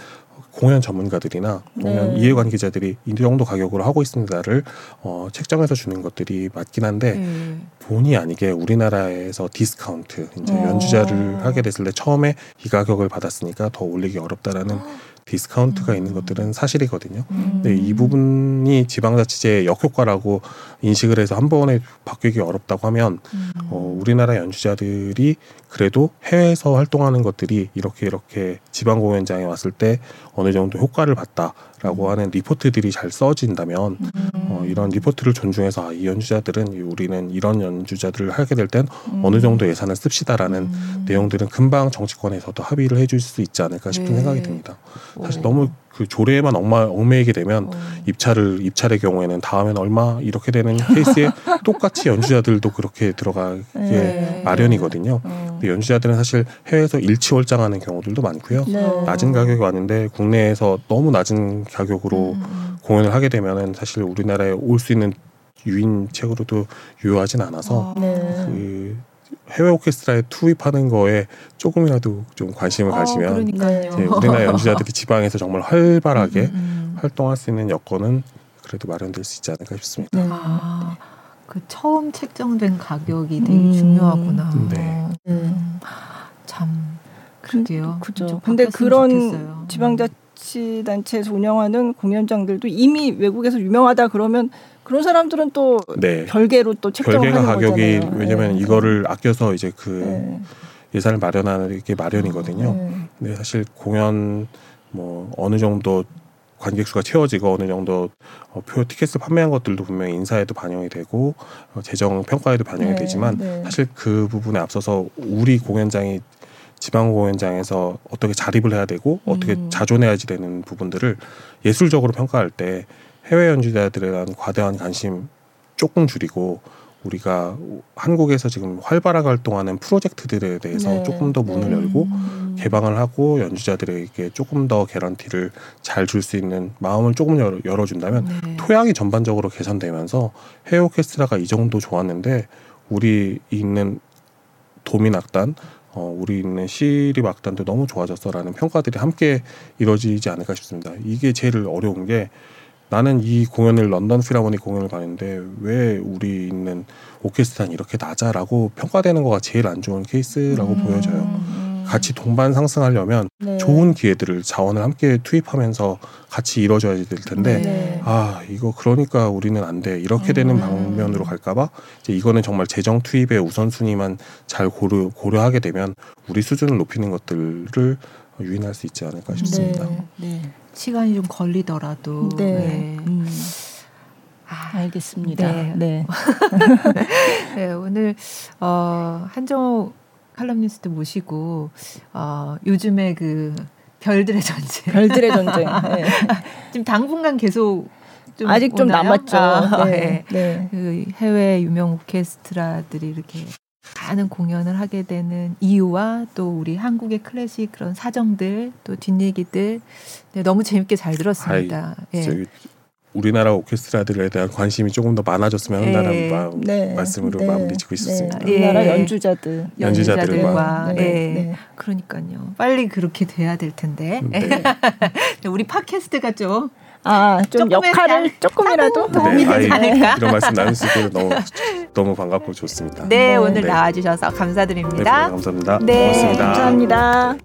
공연 전문가들이나 공연 네. 이해관계자들이 이 정도 가격으로 하고 있습니다를 어, 책정해서 주는 것들이 맞긴 한데 네. 본의 아니게 우리나라에서 디스카운트 이제 어. 연주자를 하게 됐을 때 처음에 이 가격을 받았으니까 더 올리기 어렵다라는 디스카운트가 음. 있는 것들은 사실이거든요. 음. 근데 이 부분이 지방자치제의 역효과라고 인식을 해서 한 번에 바뀌기 어렵다고 하면 음. 어, 우리나라 연주자들이 그래도 해외에서 활동하는 것들이 이렇게 이렇게 지방 공연장에 왔을 때 어느 정도 효과를 봤다라고 음. 하는 리포트들이 잘 써진다면 음. 어, 이런 리포트를 존중해서 아, 이 연주자들은 우리는 이런 연주자들을 하게 될땐 어느 정도 예산을 씁시다라는 내용들은 금방 정치권에서도 합의를 해줄 수 있지 않을까 싶은 네. 생각이 듭니다. 사실 너무 그 조례에만 엉마, 엉매이게 되면 어. 입찰을 입찰의 경우에는 다음엔 얼마 이렇게 되는 케이스에 똑같이 연주자들도 그렇게 들어가게 네. 마련이거든요. 어. 근데 연주자들은 사실 해외에서 일치월장하는 경우들도 많고요. 네. 낮은 가격이 왔는데 국내에서 너무 낮은 가격으로 음. 음. 공연을 하게 되면은 사실 우리나라에 올 수 있는 유인책으로도 유효하진 않아서 아. 네. 그 해외 오케스트라에 투입하는 거에 조금이라도 좀 관심을 아, 가지면 우리나라 연주자들이 지방에서 정말 활발하게 음, 음, 음. 활동할 수 있는 여건은 그래도 마련될 수 있지 않을까 싶습니다. 네. 아, 그 처음 책정된 가격이 되게 음. 중요하구나. 네. 음. 참 그러게요. 그죠. 근데 그런 좋겠어요. 지방자치단체에서 운영하는 공연장들도 이미 외국에서 유명하다 그러면 그런 사람들은 또 네. 별개로 또 책정하는 별개가 가격이 거잖아요. 왜냐면 네. 이거를 아껴서 이제 그 네. 예산을 마련하는 게 마련이거든요. 네. 근데 사실 공연 뭐 어느 정도 관객 수가 채워지고 어느 정도 어, 표 티켓을 판매한 것들도 분명히 인사에도 반영이 되고 어, 재정 평가에도 반영이 네, 되지만 네. 사실 그 부분에 앞서서 우리 공연장이 지방 공연장에서 어떻게 자립을 해야 되고 어떻게 음. 자존해야지 되는 부분들을 예술적으로 평가할 때 해외 연주자들에 대한 과대한 관심 조금 줄이고 우리가 한국에서 지금 활발하게 활동하는 프로젝트들에 대해서 네. 조금 더 문을 네. 열고 개방을 하고 연주자들에게 조금 더 개런티를 잘 줄 수 있는 마음을 조금 열어, 준다면 네. 토양이 전반적으로 개선되면서 해외 오케스트라가 이 정도 좋았는데 우리 있는 도민 악단 어, 우리 있는 시립 악단도 너무 좋아졌어라는 평가들이 함께 이루어지지 않을까 싶습니다. 이게 제일 어려운 게 나는 이 공연을 런던 필하모니 공연을 가는데 왜 우리 있는 오케스트라는 이렇게 낮아라고 평가되는 거가 제일 안 좋은 케이스라고 음. 보여져요. 같이 동반 상승하려면 네. 좋은 기회들을 자원을 함께 투입하면서 같이 이루어져야 될 텐데 네. 아 이거 그러니까 우리는 안 돼 이렇게 되는 음. 방면으로 갈까봐 이제 이거는 정말 재정 투입의 우선순위만 잘 고려 고려하게 되면 우리 수준을 높이는 것들을 유인할 수 있지 않을까 싶습니다. 네. 네. 시간이 좀 걸리더라도. 네. 네. 음. 아, 알겠습니다. 네. 네. 네 오늘 어, 한정호 칼럼니스트 모시고 어, 요즘에 그 별들의 전쟁. 별들의 전쟁. 네. 지금 당분간 계속 좀 아직 오나요? 좀 남았죠. 아, 네. 네. 그 해외 유명 오케스트라들이 이렇게 많은 공연을 하게 되는 이유와 또 우리 한국의 클래식 그런 사정들 또 뒷얘기들 네, 너무 재밌게 잘 들었습니다. 아이, 예. 우리나라 오케스트라들에 대한 관심이 조금 더 많아졌으면 한다는 네. 마음, 네. 말씀으로 네. 마무리 짓고 싶습니다. 네. 우리나라 연주자들, 연주자들과, 네. 네. 그러니까요. 빨리 그렇게 돼야 될 텐데. 우리 팟캐스트가 좀 아, 좀 역할을 조금이라도 네, 도움이 되지 않을까? 이런 말씀 나눌 수 있어서 너무, 너무 반갑고 좋습니다. 네, 네. 오늘 네. 나와주셔서 감사드립니다. 네, 감사합니다. 네, 고맙습니다. 감사합니다.